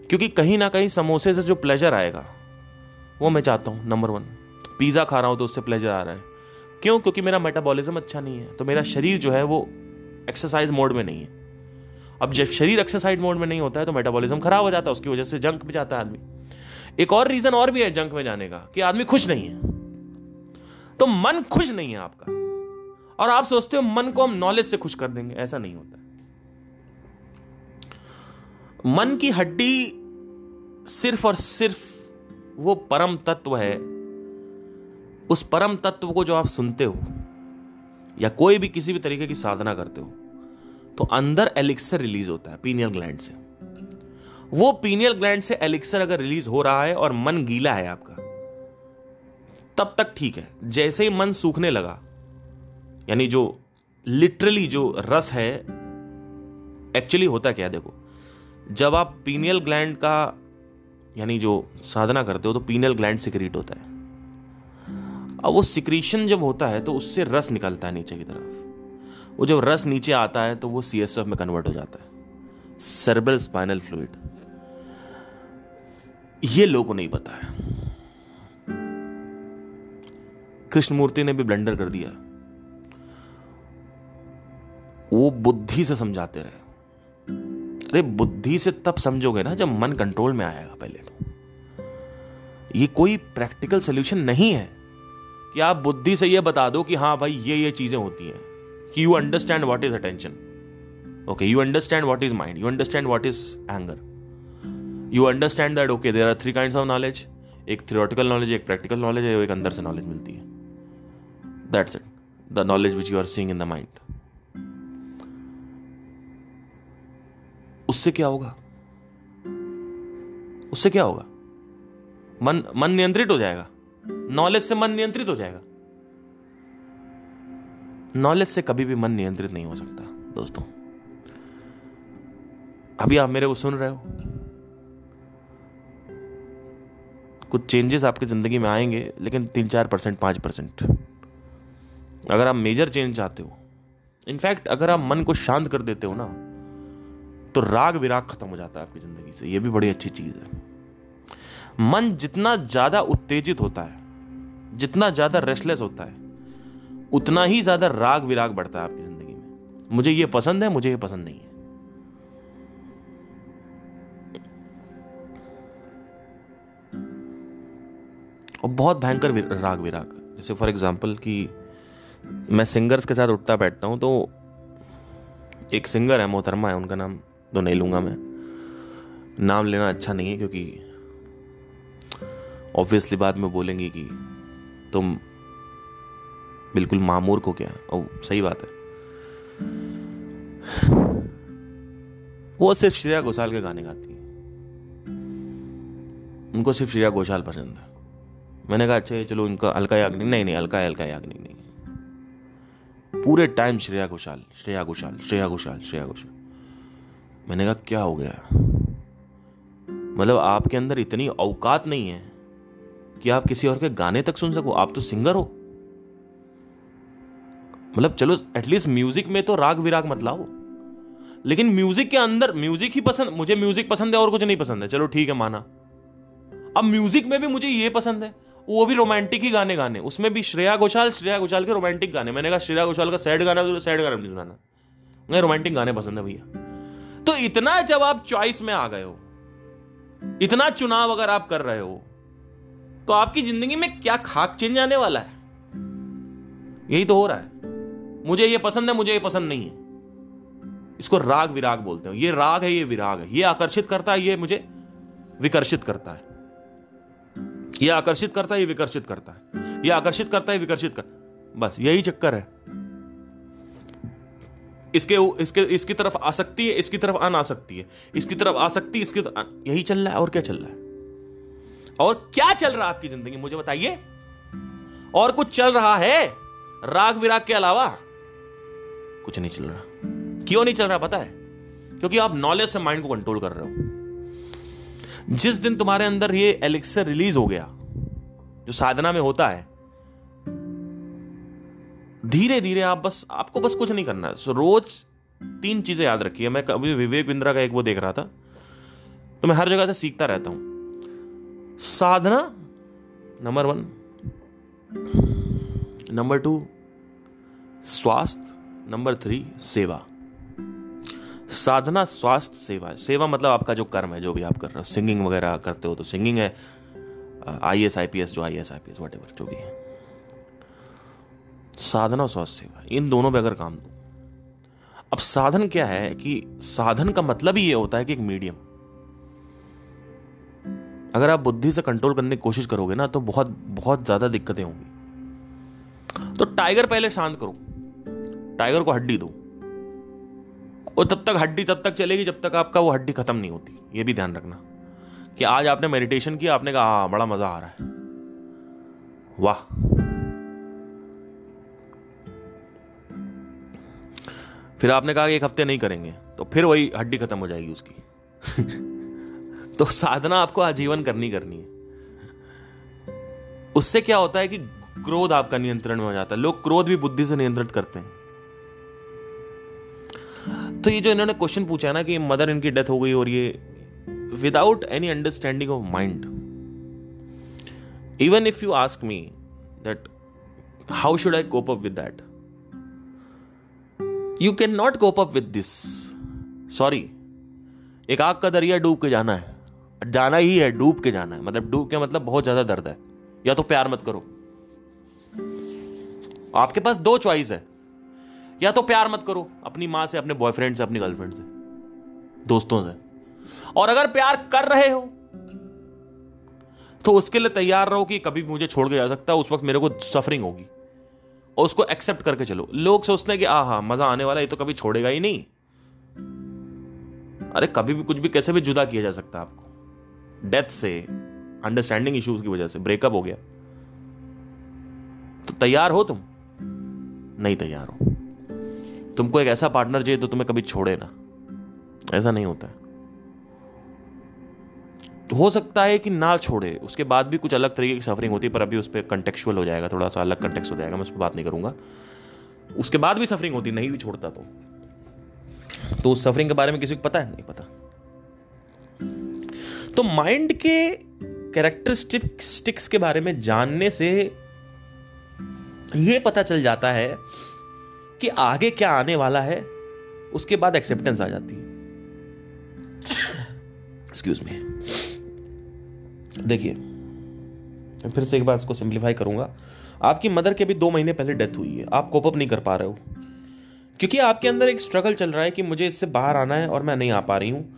क्योंकि कहीं ना कहीं समोसे से जो प्लेजर आएगा, वो मैं चाहता हूँ नंबर वन पिज़्ज़ा खा रहा हूँ तो उससे प्लेजर आ रहा है। क्यों? क्योंकि मेरा मेटाबॉलिज्म अच्छा नहीं है तो मेरा शरीर जो है वो एक्सरसाइज मोड में नहीं है। अब जब शरीर एक्सरसाइज मोड में नहीं होता है तो मेटाबॉलिज्म खराब हो जाता है, उसकी वजह से जंक भी जाता है आदमी। एक और रीजन और भी है जंक में जाने का, कि आदमी खुश नहीं है। तो मन खुश नहीं है आपका। और आप सोचते हो मन को हम नॉलेज से खुश कर देंगे, ऐसा नहीं होता। मन की हड्डी सिर्फ़ और सिर्फ़ वो परम तत्व है। उस परम तत्व को जो आप सुनते हो, या कोई भी किसी भी तरीके की साधना करते हो तो अंदर एलिक्सर रिलीज़ होता है, पीनियल ग्लैंड से। वो पीनियल ग्लैंड से एलिक्सर अगर रिलीज़ हो रहा है और मन गीला है आपका, तब तक ठीक है। जैसे ही मन सूखने लगा, यानी जो लिटरली जो रस है एक्चुअली होता क्या देखो? जब आप पीनियल ग्लैंड का, यानी जो साधना करते हो तो पीनियल ग्लैंड सिक्रीट होता है। अब वो सिक्रीशन जब होता है तो उससे रस निकलता है नीचे की तरफ़। वो जब रस नीचे आता है तो वो सी में कन्वर्ट हो जाता है। सर्बल स्पाइनल फ्लूड ये लोगों को नहीं पता है कृष्णमूर्ति ने भी ब्लेंडर कर दिया। वो बुद्धि से समझाते रहे। अरे, बुद्धि से तब समझोगे ना जब मन कंट्रोल में आएगा पहले तो। ये कोई प्रैक्टिकल सोल्यूशन नहीं है कि आप बुद्धि से ये बता दो कि हाँ भाई ये ये चीज़ें होती हैं। कि you understand what is attention okay you understand what is mind you understand what is anger you understand that okay there are three kind of knowledge एक थियोटिकल नॉलेज एक प्रैक्टिकल नॉलेज है एक अंदर से नॉलेज मिलती है। That's it the knowledge which you are seeing in the mind उससे क्या होगा? उससे क्या होगा? मन मन नियंत्रित हो जाएगा। नॉलेज से मन नियंत्रित हो जाएगा। नॉलेज से कभी भी मन नियंत्रित नहीं हो सकता, दोस्तों। अभी आप मेरे को सुन रहे हो। कुछ चेंजेस आपकी ज़िंदगी में आएँगे, लेकिन तीन चार परसेंट पाँच परसेंट अगर आप मेजर चेंज चाहते हो इनफैक्ट अगर आप मन को शांत कर देते हो ना तो राग विराग खत्म हो जाता है आपकी ज़िंदगी से। यह भी बड़ी अच्छी चीज़ है। मन जितना ज़्यादा उत्तेजित होता है, जितना ज़्यादा रेस्टलेस होता है, उतना ही ज़्यादा राग विराग बढ़ता है आपकी ज़िंदगी में। मुझे ये पसंद है, मुझे ये पसंद नहीं है। और बहुत भयंकर राग विराग। जैसे फॉर एग्ज़ाम्पल कि मैं सिंगर्स के साथ उठता बैठता हूँ तो एक सिंगर है, मोहतरमा है, उनका नाम तो नहीं लूँगा मैं। नाम लेना अच्छा नहीं है क्योंकि ऑब्वियसली बाद में बोलेंगे कि तुम बिल्कुल मामूर को क्या? और सही बात है। वो सिर्फ़ श्रेया घोषाल के गाने गाती है। उनको सिर्फ़ श्रेया घोषाल पसंद है। मैंने कहा अच्छा चलो इनका अलका याग्निक नहीं नहीं अलका अलका याग्निक नहीं पूरे टाइम श्रेया घोषाल श्रेया घोषाल श्रेया घोषाल श्रेया घोषाल। मैंने कहा, क्या हो गया? मतलब आपके अंदर इतनी औकात नहीं है कि आप किसी और के गाने तक सुन सको। आप तो सिंगर हो। मतलब चलो एटलीस्ट म्यूज़िक में तो राग विराग मत लाओ। लेकिन म्यूज़िक के अंदर म्यूज़िक ही पसंद, मुझे म्यूज़िक पसंद है और कुछ नहीं पसंद है। चलो, ठीक है, माना। अब म्यूज़िक में भी मुझे ये पसंद है। वो भी रोमांटिक ही गाने गाने। उसमें भी श्रेया घोषाल श्रेया घोषाल के रोमांटिक गाने। मैंने कहा, श्रेया घोषाल का सैड गाना तो सैड गाना नहीं सुनाना। मुझे रोमांटिक गाने पसंद है भैया। तो इतना जब आप चॉइस में आ गए हो, इतना चुनाव अगर आप कर रहे हो तो आपकी ज़िंदगी में क्या खाक चेंज आने वाला है? यही तो हो रहा है। मुझे ये पसंद है, मुझे ये पसंद नहीं है। इसको राग विराग बोलते हैं। ये राग है, ये विराग है। ये आकर्षित करता है, ये मुझे विकर्षित करता है। ये आकर्षित करता है, ये विकर्षित करता है। ये आकर्षित करता है विकर्षित कर, बस यही चक्कर है। इसके इसके, इसकी तरफ़ आ सकती है, इसकी तरफ़ आ सकती है। इसकी तरफ़ आ सकती है इसकी यही चल रहा है, और क्या चल रहा है? और क्या चल रहा है आपकी ज़िंदगी, मुझे बताइए। और कुछ चल रहा है? राग विराग के अलावा कुछ नहीं चल रहा। क्यों नहीं चल रहा, पता है? क्योंकि आप नॉलेज से माइंड को कंट्रोल कर रहे हो। जिस दिन तुम्हारे अंदर ये एलिक्सर रिलीज़ हो गया, जो साधना में होता है धीरे धीरे आप बस, आपको बस कुछ नहीं करना है। रोज तीन चीज़ें याद रखिए। मैं कभी विवेक बिंद्रा का एक वो देख रहा था तो मैं हर जगह से सीखता रहता हूँ। साधना, नंबर वन। नंबर टू, स्वास्थ्य। नंबर थ्री, सेवा। साधना स्वास्थ्य सेवा सेवा मतलब आपका जो कर्म है, जो भी आप कर रहे हो। सिंगिंग वगैरह करते हो तो सिंगिंग है। I S I P S जो I S I P S what जो भी है। साधना और स्वास्थ्य सेवा, इन दोनों पे अगर काम दो। अब साधन क्या है कि साधन का मतलब ही ये होता है कि एक मीडियम अगर आप बुद्धि से कंट्रोल करने की कोशिश करोगे ना तो बहुत बहुत ज़्यादा दिक्कतें होंगी। तो टाइगर पहले शांत करो। टाइगर को हड्डी दो। वो तब तक हड्डी तब तक चलेगी जब तक आपका वो हड्डी खत्म नहीं होती। ये भी ध्यान रखना कि आज आपने मेडिटेशन किया, आपने कहा हाँ बड़ा मज़ा आ रहा है। वाह। फिर आपने कहा कि एक हफ़्ते नहीं करेंगे तो फिर वही हड्डी खत्म हो जाएगी उसकी। तो साधना आपको आजीवन करनी करनी है। उससे क्या होता है कि क्रोध आपका नियंत्रण में हो जाता है। लोग क्रोध भी बुद्धि से नियंत्रित करते हैं। तो ये जो इन्होंने क्वेश्चन पूछा है ना कि मदर इनकी डेथ हो गई और ये without any understanding of mind even if you ask me that how should I cope up with that you can not cope up with this sorry एक आग का दरिया डूब के जाना है। जाना ही है, डूब के जाना है। मतलब डूब के मतलब बहुत ज़्यादा दर्द है। या तो प्यार मत करो। आपके पास दो चॉइस है। या तो प्यार मत करो, अपनी माँ से, अपने बॉयफ्रेंड से, अपनी गर्लफ्रेंड से, दोस्तों से। और अगर प्यार कर रहे हो तो उसके लिए तैयार रहो कि कभी मुझे छोड़ के जा सकता है, उस वक्त मेरे को सफरिंग होगी। और उसको एक्सेप्ट करके चलो। लोग सोचते हैं कि आ हा मज़ा आने वाला ये तो कभी छोड़ेगा ही नहीं। अरे, कभी भी कुछ भी, कैसे भी जुदा किया जा सकता है आपको। डेथ से अंडरस्टैंडिंग इश्यूज़ की वजह से ब्रेकअप हो गया। तो तैयार हो तुम? नहीं तैयार हो। तुमको एक ऐसा पार्टनर चाहिए तो तुम्हें कभी छोड़े ना। ऐसा नहीं होता है। तो हो सकता है कि ना छोड़े, उसके बाद भी कुछ अलग तरीके की सफरिंग होती है, पर अभी उस पर कंटेक्चुअल हो जाएगा, थोड़ा सा अलग कंटेक्स हो जाएगा, मैं उस पर बात नहीं करूँगा। उसके बाद भी सफरिंग होती नहीं भी छोड़ता तो। तो उस सफरिंग के बारे में किसी को पता है? नहीं पता। तो माइंड के कैरेक्टरिस्टिक्स के बारे में जानने से यह पता चल जाता है कि आगे क्या आने वाला है, उसके बाद एक्सेप्टेंस आ जाती है। एक्सक्यूज मी देखिए फिर से एक बार इसको सिंप्लीफाई करूँगा। आपकी मदर के भी दो महीने पहले डेथ हुई है। आप कोप अप नहीं कर पा रहे हो। क्योंकि आपके अंदर एक स्ट्रगल चल रहा है कि मुझे इससे बाहर आना है और मैं नहीं आ पा रही हूँ।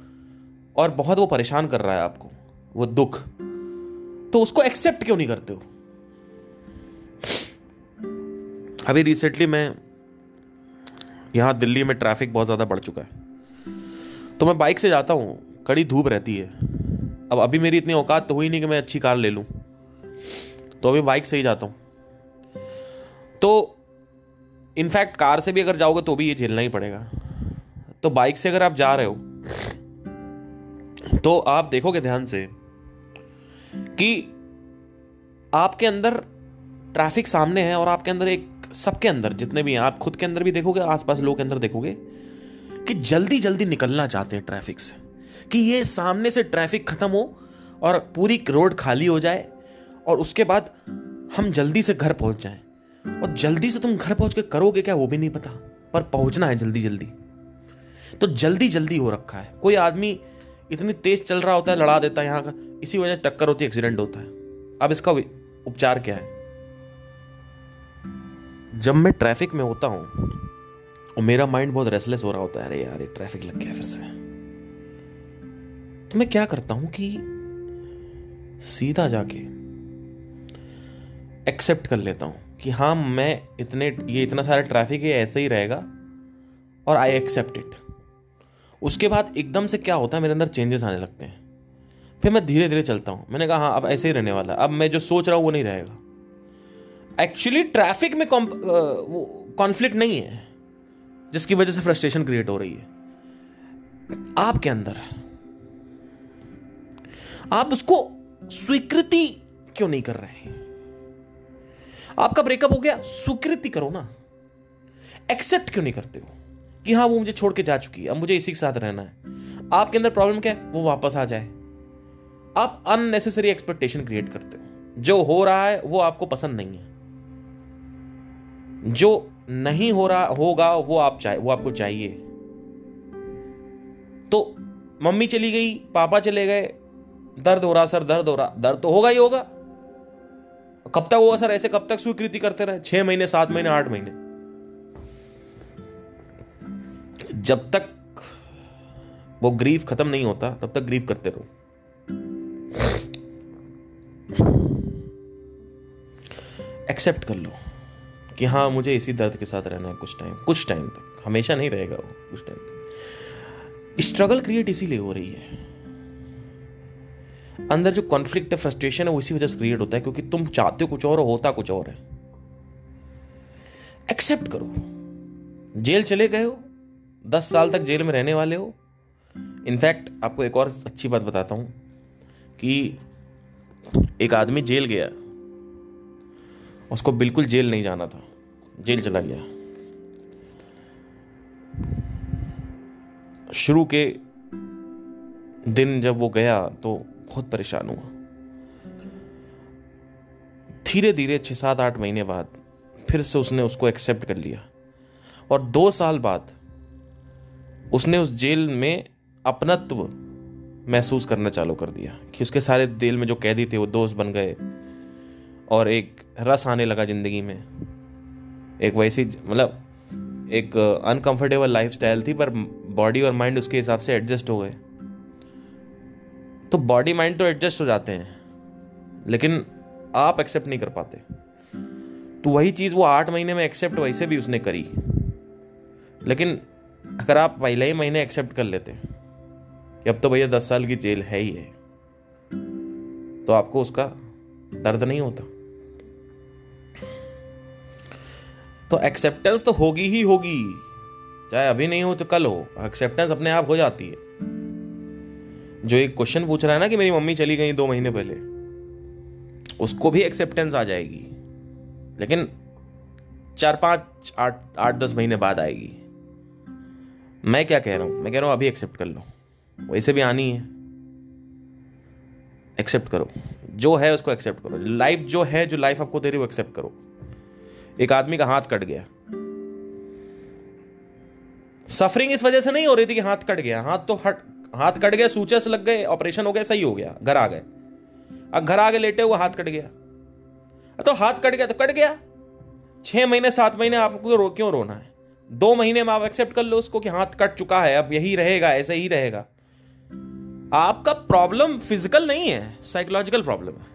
और बहुत वो परेशान कर रहा है आपको। वो दुख। तो उसको एक्सेप्ट क्यों नहीं करते हो? अभी रिसेंटली मैं यहाँ दिल्ली में ट्रैफ़िक बहुत ज़्यादा बढ़ चुका है। तो मैं बाइक से जाता हूँ, कड़ी धूप रहती है। अब अभी मेरी इतनी औकात तो हुई नहीं कि मैं अच्छी कार ले लूँ। तो अभी बाइक से ही जाता हूँ। तो इनफैक्ट कार से भी अगर जाओगे तो भी ये झेलना ही पड़ेगा। तो बाइक से अगर आप जा रहे हो तो आप देखोगे ध्यान से कि आपके अंदर ट्रैफ़िक सामने है और आपके अंदर एक सबके अंदर, जितने भी हैं, आप खुद के अंदर भी देखोगे, आसपास लोग के अंदर देखोगे, कि जल्दी जल्दी निकलना चाहते हैं ट्रैफ़िक से। कि ये सामने से ट्रैफ़िक खत्म हो और पूरी रोड खाली हो जाए और उसके बाद हम जल्दी से घर पहुँच जाएँ। और जल्दी से तुम घर पहुँच के करोगे क्या, वो भी नहीं पता, पर पहुँचना है जल्दी जल्दी। तो जल्दी जल्दी हो रखा है। कोई आदमी इतनी तेज चल रहा होता है, लड़ा देता है यहाँ का, इसी वजह से टक्कर होती है एक्सीडेंट होता है। अब इसका उपचार क्या है? जब मैं ट्रैफ़िक में होता हूँ, और मेरा माइंड बहुत रेसलेस हो रहा होता है, अरे यार, ये ट्रैफ़िक लग गया फिर से। तो मैं क्या करता हूँ कि सीधा जाके एक्सेप्ट कर लेता हूँ कि हाँ मैं इतने, ये इतना सारा ट्रैफ़िक है, ऐसे ही रहेगा, और आई एक्सेप्ट इट उसके बाद एकदम से क्या होता है, मेरे अंदर चेंजेस आने लगते हैं। फिर मैं धीरे धीरे चलता हूँ। मैंने कहा हाँ अब ऐसे ही रहने वाला अब मैं जो सोच रहा हूँ, वो नहीं रहेगा। एक्चुअली ट्रैफ़िक में कॉन्फ्लिक्ट नहीं है, जिसकी वजह से फ्रस्ट्रेशन क्रिएट हो रही है। आपके अंदर, आप उसको स्वीकृति क्यों नहीं कर रहे हैं? आपका ब्रेकअप हो गया, स्वीकृति करो ना। एक्सेप्ट क्यों नहीं करते हो? कि हाँ वो मुझे छोड़ के जा चुकी है, अब मुझे इसी के साथ रहना है। आपके अंदर प्रॉब्लम क्या है? वो वापस आ जाए। आप अननेसेसरी एक्सपेक्टेशन क्रिएट करते हो। जो हो रहा है, वो आपको पसंद नहीं है। जो नहीं हो रहा होगा, वो आप चाहे, वो आपको चाहिए। तो मम्मी चली गई, पापा चले गए, दर्द हो रहा, सर दर्द हो रहा, दर्द तो होगा ही होगा। कब तक होगा, सर? ऐसे कब तक स्वीकृति करते रहे? छह महीने, सात महीने, आठ महीने। जब तक वो ग्रीफ खत्म नहीं होता, तब तक ग्रीफ करते रहो। एक्सेप्ट कर लो। कि हाँ मुझे इसी दर्द के साथ रहना है कुछ टाइम कुछ टाइम तक। हमेशा नहीं रहेगा वो, कुछ टाइम तक। स्ट्रगल क्रिएट इसीलिए हो रही है। अंदर जो कॉन्फ्लिक्ट फ्रस्ट्रेशन है, वो इसी वजह से क्रिएट होता है, क्योंकि तुम चाहते हो कुछ और होता कुछ और है। एक्सेप्ट करो। जेल चले गए हो, दस साल तक जेल में रहने वाले हो। इनफैक्ट आपको एक और अच्छी बात बताता हूँ कि एक आदमी जेल गया, उसको बिल्कुल जेल नहीं जाना था। जेल चला गया। शुरू के दिन जब वो गया तो बहुत परेशान हुआ। धीरे धीरे छह सात आठ महीने बाद फिर से उसने उसको एक्सेप्ट कर लिया। और दो साल बाद उसने उस जेल में अपनत्व महसूस करना चालू कर दिया कि उसके सारे दिल में जो कैदी थे वो दोस्त बन गए और एक रस आने लगा ज़िंदगी में। एक वैसी मतलब एक अनकंफर्टेबल लाइफ थी, पर बॉडी और माइंड उसके हिसाब से एडजस्ट हो गए। तो बॉडी माइंड तो एडजस्ट हो जाते हैं, लेकिन आप एक्सेप्ट नहीं कर पाते। तो वही चीज़ वो आठ महीने में एक्सेप्ट वैसे भी उसने करी। लेकिन अगर आप पहले ही महीने एक्सेप्ट कर लेते, कि अब तो भैया दस साल की जेल है ही है तो आपको उसका दर्द नहीं होता। तो एक्सेप्टेंस तो होगी ही होगी। चाहे अभी नहीं हो तो कल हो एक्सेप्टेंस अपने आप हो जाती है। जो एक क्वेश्चन पूछ रहा है ना कि मेरी मम्मी चली गई दो महीने पहले, उसको भी एक्सेप्टेंस आ जाएगी। लेकिन चार पाँच, आठ आठ, दस महीने बाद आएगी। मैं क्या कह रहा हूँ? मैं कह रहा हूँ, अभी एक्सेप्ट कर लो। वैसे भी आनी है। एक्सेप्ट करो। जो है उसको एक्सेप्ट करो। लाइफ जो है, जो लाइफ आपको दे रही है, वो एक्सेप्ट करो। एक आदमी का हाथ कट गया। सफरिंग इस वजह से नहीं हो रही थी कि हाथ कट गया। हाथ तो हट, हाथ कट गया, सूचस लग गए ऑपरेशन हो गया, सही हो गया, घर आ गए। अब घर आ गए लेटे हुए हाथ कट गया। तो हाथ कट गया तो कट गया। छह महीने, सात महीने आपको रो, क्यों रोना है? दो महीने में आप एक्सेप्ट कर लो उसको कि हाथ कट चुका है, अब यही रहेगा, ऐसे ही रहेगा। आपका प्रॉब्लम फ़िज़िकल नहीं है साइकोलॉजिकल प्रॉब्लम है।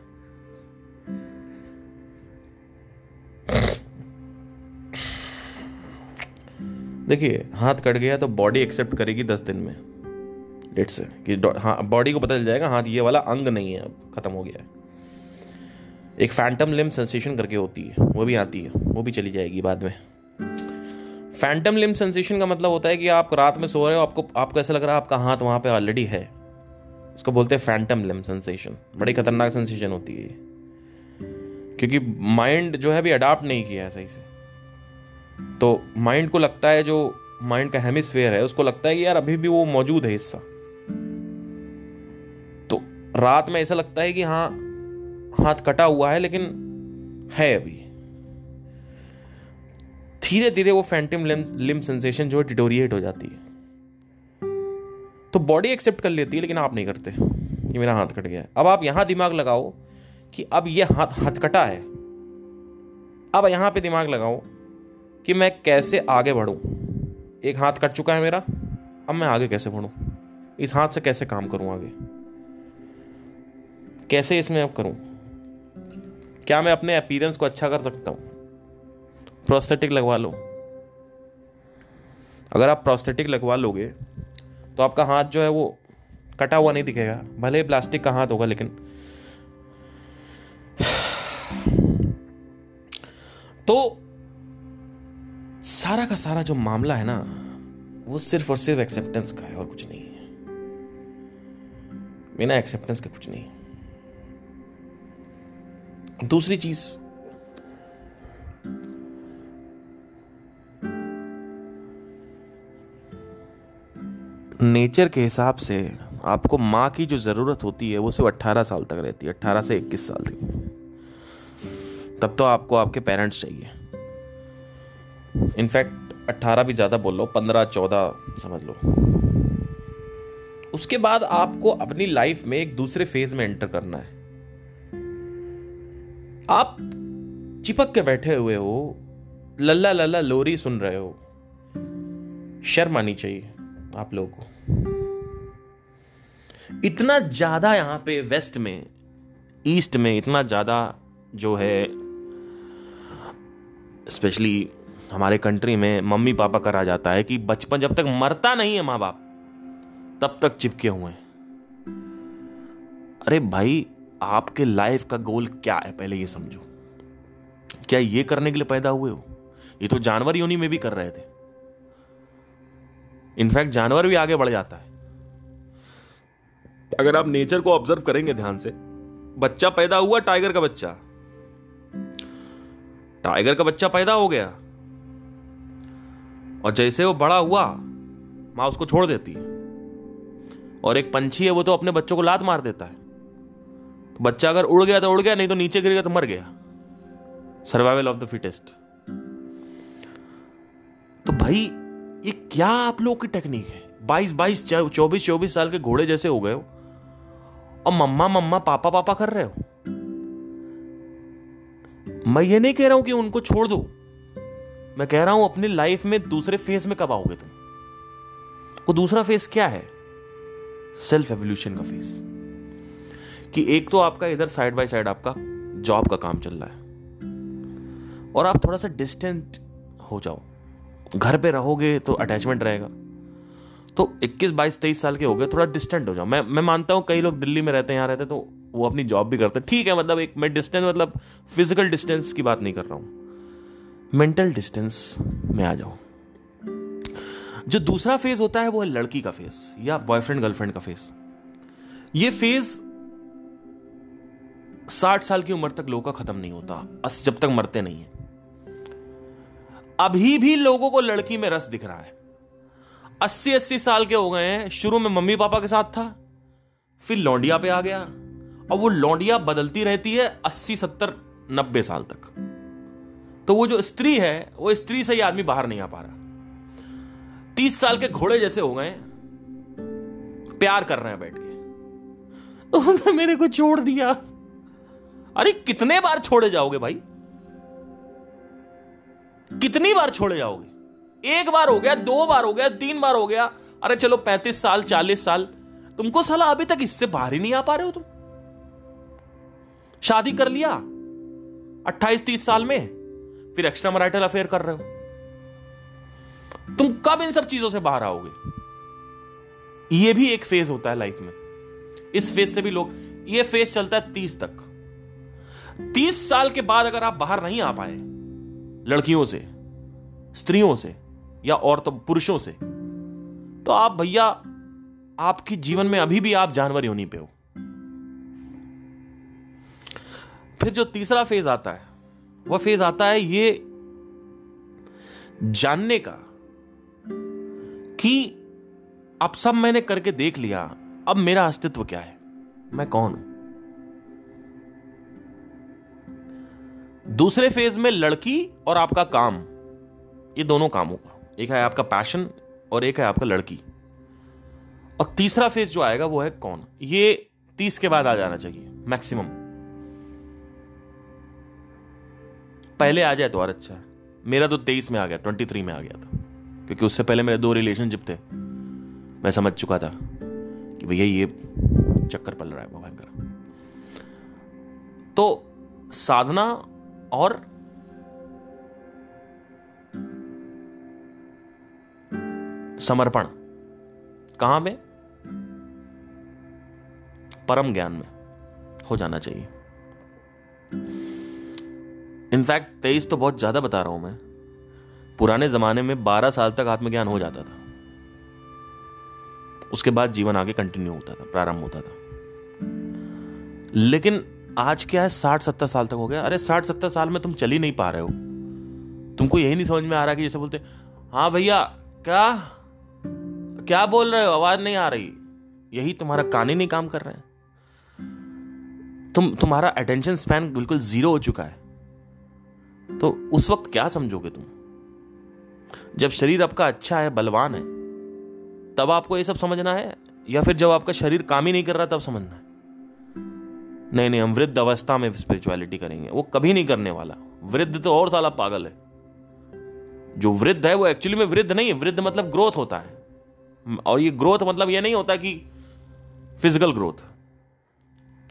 देखिए, हाथ कट गया तो बॉडी एक्सेप्ट करेगी दस दिन में। डेट से कि हाँ बॉडी को पता चल जाएगा, हाथ ये वाला अंग नहीं है, अब खत्म हो गया है। एक फैंटम लिम सेंसेशन करके होती है, वो भी आती है, वो भी चली जाएगी बाद में। फैंटम लिम सेंसेशन का मतलब होता है कि आप रात में सो रहे हो, आपको आपको ऐसा लग रहा है आपका हाथ वहाँ पे ऑलरेडी है। इसको बोलते हैं फैंटम लिम सेंसेशन बड़ी खतरनाक सेंसेशन होती है क्योंकि माइंड जो है अभी अडाप्ट नहीं किया है सही से। तो माइंड को लगता है जो माइंड का हेमिस्फेयर है, उसको लगता है कि यार अभी भी वो मौजूद है हिस्सा। तो रात में ऐसा लगता है कि हाँ हाथ कटा हुआ है, लेकिन है अभी। धीरे धीरे वो फैंटम लिम सेंसेशन जो है डिटोरिएट हो जाती है। तो बॉडी एक्सेप्ट कर लेती है, लेकिन आप नहीं करते कि मेरा हाथ कट गया है। अब आप यहाँ दिमाग लगाओ कि अब ये हाथ हथकटा है। अब यहाँ पे दिमाग लगाओ कि मैं कैसे आगे बढ़ूं? एक हाथ कट चुका है मेरा, अब मैं आगे कैसे बढ़ूं? इस हाथ से कैसे काम करूँ आगे? कैसे इसमें अब करूँ? क्या मैं अपने अपीरेंस को अच्छा कर सकता हूँ? प्रोस्थेटिक लगवा लो? अगर आप प्रोस्थेटिक लगवा लोगे तो आपका हाथ जो है वो कटा हुआ नहीं दिखेगा। भले प्लास्टिक का हाथ होगा, लेकिन तो सारा का सारा जो मामला है ना, वो सिर्फ़ और सिर्फ़ एक्सेप्टेंस का है और कुछ नहीं है। बिना एक्सेप्टेंस का कुछ नहीं। दूसरी चीज़ नेचर के हिसाब से आपको माँ की जो ज़रूरत होती है, वो सिर्फ़ अट्ठारह साल तक रहती है, अट्ठारह से इक्कीस साल तक। तब तो आपको आपके पेरेंट्स चाहिए। इनफैक्ट अट्ठारह भी ज़्यादा बोल लो, पंद्रह, चौदह, समझ लो। उसके बाद आपको अपनी लाइफ में एक दूसरे फ़ेज़ में एंटर करना है। आप चिपक के बैठे हुए हो, लल्ला लल्ला लोरी सुन रहे हो, शर्म आनी चाहिए आप लोगों को। इतना ज़्यादा यहाँ पे वेस्ट में ईस्ट में इतना ज़्यादा जो है स्पेशली हमारे कंट्री में मम्मी पापा करा जाता है कि बचपन जब तक मरता नहीं है माँ बाप, तब तक चिपके हुए हैं। अरे भाई, आपके लाइफ का गोल क्या है? पहले ये समझो। क्या ये करने के लिए पैदा हुए हो? ये तो जानवर योनि में भी कर रहे थे। इनफैक्ट जानवर भी आगे बढ़ जाता है। अगर आप नेचर को ऑब्ज़र्व करेंगे ध्यान से, बच्चा पैदा हुआ टाइगर का बच्चा। टाइगर का बच्चा पैदा हो गया। और जैसे वो बड़ा हुआ, माँ उसको छोड़ देती है। और एक पंछी है, वो तो अपने बच्चों को लात मार देता है। तो बच्चा अगर उड़ गया तो उड़ गया, नहीं तो नीचे गिर गया तो मर गया। सर्वाइवल ऑफ़ द फिटेस्ट तो भाई, ये क्या आप लोग की टेक्निक है? बाईस बाईस चौबीस चौबीस साल के घोड़े जैसे हो गए हो। और मम्मा मम्मा, पापा पापा कर रहे हो? मैं ये नहीं कह रहा हूँ कि उनको छोड़ दो। मैं कह रहा हूँ, अपनी लाइफ में दूसरे फ़ेज़ में कब आओगे तुम? वो दूसरा फ़ेज़ क्या है? सेल्फ एवोल्यूशन का फ़ेज़ कि एक तो आपका इधर साइड बाय साइड आपका जॉब का काम चल रहा है। और आप थोड़ा सा डिस्टेंट हो जाओ। घर पे रहोगे तो अटैचमेंट रहेगा। तो 21 22 23 साल के हो गए, थोड़ा डिस्टेंट हो जाओ। मैं मैं मानता हूँ, कई लोग दिल्ली में रहते हैं, यहाँ रहते हैं तो वो अपनी जॉब भी करते हैं। ठीक है मतलब एक, मैं डिस्टेंस मतलब फ़िज़िकल डिस्टेंस की बात नहीं कर रहा हूँ। मेंटल डिस्टेंस में आ जाओ। जो दूसरा फ़ेज़ होता है, वो है लड़की का फ़ेज़ या बॉयफ्रेंड गर्लफ्रेंड का फ़ेज़ ये फ़ेज़ साठ साल की उम्र तक लोगों का खत्म नहीं होता जब तक मरते नहीं है। अभी भी लोगों को लड़की में रस दिख रहा है। अस्सी अस्सी साल के हो गए हैं, शुरू में मम्मी पापा के साथ था, फिर लौंडिया पे आ गया, और वो लौंडिया बदलती रहती है अस्सी, सत्तर, नब्बे साल तक। तो वो जो स्त्री है, वो स्त्री से ही आदमी बाहर नहीं आ पा रहा। तीस साल के घोड़े जैसे हो गए, प्यार कर रहे हैं बैठ के। तो मेरे को छोड़ दिया। अरे, कितने बार छोड़े जाओगे भाई? कितनी बार छोड़े जाओगे? एक बार हो गया, दो बार हो गया, तीन बार हो गया। अरे, चलो, पैंतीस साल, चालीस साल। तुमको साला अभी तक इससे बाहर ही नहीं आ पा रहे हो तुम? शादी कर लिया, अट्ठाईस, तीस साल में। फिर एक्स्ट्रा मराइटल अफेयर कर रहे हो? तुम कब इन सब चीज़ों से बाहर आओगे? ये भी एक फ़ेज़ होता है लाइफ में। इस फ़ेज़ से भी लोग, ये फ़ेज़ चलता है तीस तक। तीस साल के बाद अगर आप बाहर नहीं आ पाए, लड़कियों से, स्त्रियों से, या और तो पुरुषों से तो आप भैया, आपके जीवन में अभी भी आप जानवर योनि पे हो। फिर जो तीसरा फ़ेज़ आता है वह फ़ेज़ आता है ये जानने का कि अब सब मैंने करके देख लिया, अब मेरा अस्तित्व क्या है? मैं कौन हूँ? दूसरे फ़ेज़ में लड़की और आपका काम, ये दोनों काम होगा। एक है आपका पैशन और एक है आपका लड़की। और तीसरा फ़ेज़ जो आएगा वो है कौन? ये तीस के बाद आ जाना चाहिए मैक्सिमम पहले आ जाए तो और अच्छा है। मेरा तो तेईस में आ गया ट्वेंटी थ्री में आ गया था। क्योंकि उससे पहले मेरे दो रिलेशनशिप थे। मैं समझ चुका था कि भैया ये चक्कर पल रहा है भयंकर। तो साधना और समर्पण, कहाँ में? परम ज्ञान में हो जाना चाहिए। इनफैक्ट तेईस तो बहुत ज़्यादा बता रहा हूँ मैं। पुराने जमाने में बारह साल तक आत्मज्ञान हो जाता था। उसके बाद जीवन आगे कंटिन्यू होता था, प्रारंभ होता था। लेकिन आज क्या है, साठ, सत्तर साल तक हो गया। अरे साठ, सत्तर साल में तुम चल ही नहीं पा रहे हो। तुमको यही नहीं समझ में आ रहा कि जैसे बोलते हाँ भैया, क्या? क्या बोल रहे हो? आवाज़ नहीं आ रही। यही तुम्हारा कान ही नहीं काम कर रहे हैं? तुम, तुम्हारा अटेंशन स्पैन बिल्कुल ज़ीरो हो चुका है। तो उस वक्त क्या समझोगे तुम? जब शरीर आपका अच्छा है, बलवान है, तब आपको ये सब समझना है? या फिर जब आपका शरीर काम ही नहीं कर रहा, तब समझना है? नहीं नहीं, हम वृद्ध अवस्था में स्पिरिचुअलिटी करेंगे। वो कभी नहीं करने वाला। वृद्ध तो और साला पागल है। जो वृद्ध है, वो एक्चुअली में वृद्ध नहीं है। वृद्ध मतलब ग्रोथ होता है। और ये ग्रोथ मतलब ये नहीं होता कि फ़िज़िकल ग्रोथ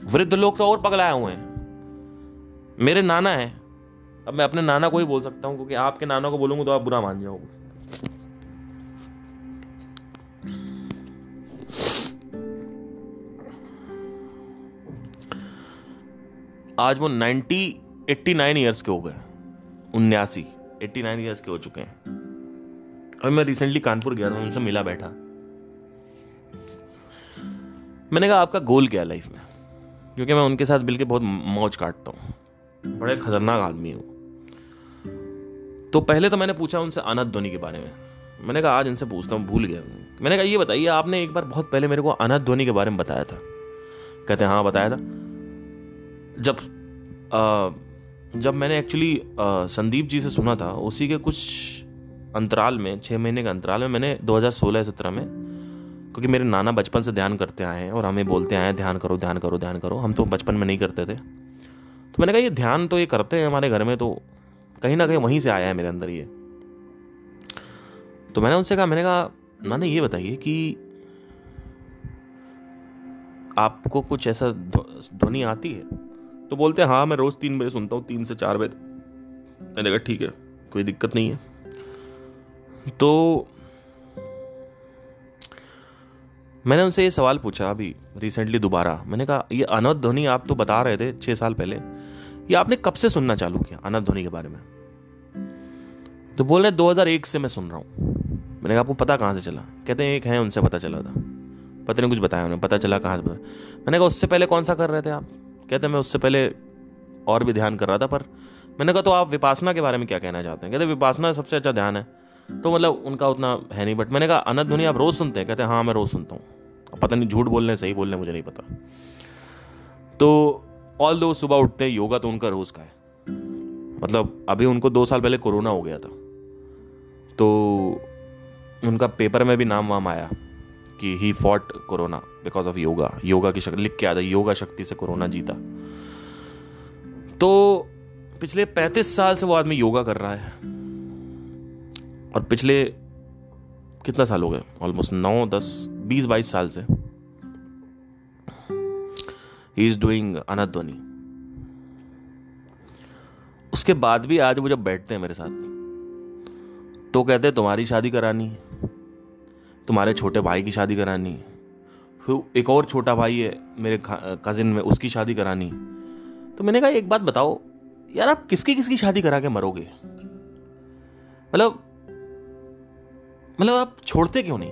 वृद्ध लोग तो और पगलाए हुए हैं। मेरे नाना है। अब मैं अपने नाना को ही बोल सकता हूँ, क्योंकि आपके नाना को बोलूँगा तो आप बुरा मान जाओगे। आज वो नाइनटी, एट्टी नाइन ईयर्स के हो गए। उन्यासी, एट्टी नाइन ईयर्स के हो चुके हैं। अभी मैं रिसेंटली कानपुर गया था, उनसे मिला बैठा। मैंने कहा, आपका गोल क्या है लाइफ में? क्योंकि मैं उनके साथ मिलकर बहुत मौज काटता हूँ। बड़े खतरनाक आदमी हूँ। तो पहले तो मैंने पूछा उनसे अनंत धोनी के बारे में। मैंने कहा आज इनसे पूछता हूँ भूल गया मैंने कहा ये बताइए आपने एक बार बहुत पहले मेरे को अनंत धोनी के बारे में बताया था? कहते हैं हाँ बताया था। जब आ, जब मैंने एक्चुअली संदीप जी से सुना था उसी के कुछ अंतराल में छः महीने के अंतराल में मैंने 2016-17 में क्योंकि मेरे नाना बचपन से ध्यान करते आए हैं और हमें बोलते आए हैं ध्यान करो ध्यान करो ध्यान करो। हम तो बचपन में नहीं करते थे। तो मैंने कहा ये ध्यान तो ये करते हैं हमारे घर में तो कहीं ना कहीं वहीं से आया है मेरे अंदर ये। तो मैंने उनसे कहा, मैंने कहा, नाना ये बताइए कि आपको कुछ ऐसा ध्वनि आती है? तो बोलते हैं हाँ मैं रोज़ तीन बजे सुनता हूँ, तीन से चार बजे। मैंने कहा, ठीक है, कोई दिक्कत नहीं है। तो मैंने उनसे ये सवाल पूछा अभी रिसेंटली दोबारा। मैंने कहा, ये अनंत ध्वनि आप तो बता रहे थे छः साल पहले। ये आपने कब से सुनना चालू किया अनंत ध्वनि के बारे में? तो बोल रहे 2001 से मैं सुन रहा हूँ। मैंने कहा, आपको पता कहाँ से चला? कहते हैं, एक है, उनसे पता चला था। पता नहीं कुछ बताया उन्हें पता चला कहाँ से पता मैंने कहा, उससे पहले कौन सा कर रहे थे आप? कहते मैं उससे पहले और भी ध्यान कर रहा था, पर मैंने कहा तो आप विपासना के बारे में क्या कहना चाहते हैं? कहते विपासना सबसे अच्छा ध्यान है। तो मतलब उनका उतना है नहीं बट मैंने कहा अनंत ध्वनि आप रोज़ सुनते हैं? कहते हैं हाँ मैं रोज़ सुनता हूँ। पता नहीं, झूठ बोलने, सही बोलने, मुझे नहीं पता। तो ऑल दो सुबह उठते हैं, योगा तो उनका रोज़ का है। मतलब अभी उनको दो साल पहले कोरोना हो गया था। तो उनका पेपर में भी नाम वाम आया कि he fought corona because of yoga yoga की शक्ति, लिख के आता योगा शक्ति से कोरोना जीता। तो पिछले पैंतीस साल से वो आदमी योगा कर रहा है। और पिछले कितना साल हो गए? ऑलमोस्ट नौ, दस, बीस, बाईस साल से। ही इज़ डूइंग अनध्वनि उसके बाद भी आज वो जब बैठते हैं मेरे साथ तो कहते हैं, तुम्हारी शादी करानी है, तुम्हारे छोटे भाई की शादी करानी है, फिर एक और छोटा भाई है मेरे कजिन में, उसकी शादी करानी तो मैंने कहा, एक बात बताओ, यार आप किसकी किसकी शादी करा के मरोगे? मतलब मतलब आप छोड़ते क्यों नहीं?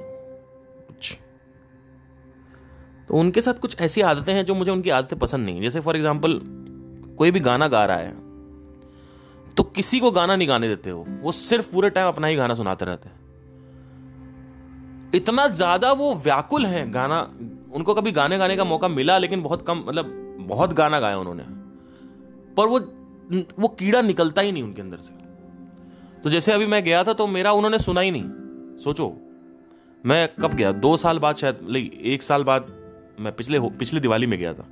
तो उनके साथ कुछ ऐसी आदतें हैं जो मुझे उनकी आदतें पसंद नहीं जैसे फॉर एग्ज़ाम्पल कोई भी गाना गा रहा है तो किसी को गाना नहीं गाने देते हो। वो सिर्फ़ पूरे टाइम अपना ही गाना सुनाते रहते हैं। इतना ज़्यादा वो व्याकुल हैं गाना, उनको कभी गाने गाने का मौका मिला, लेकिन बहुत कम मतलब बहुत गाना गाया उन्होंने। पर वो वो कीड़ा निकलता ही नहीं उनके अंदर से। तो जैसे अभी मैं गया था तो मेरा उन्होंने सुना ही नहीं। सोचो, मैं कब गया? दो साल बाद शायद एक साल बाद मैं पिछले पिछली दिवाली में गया था।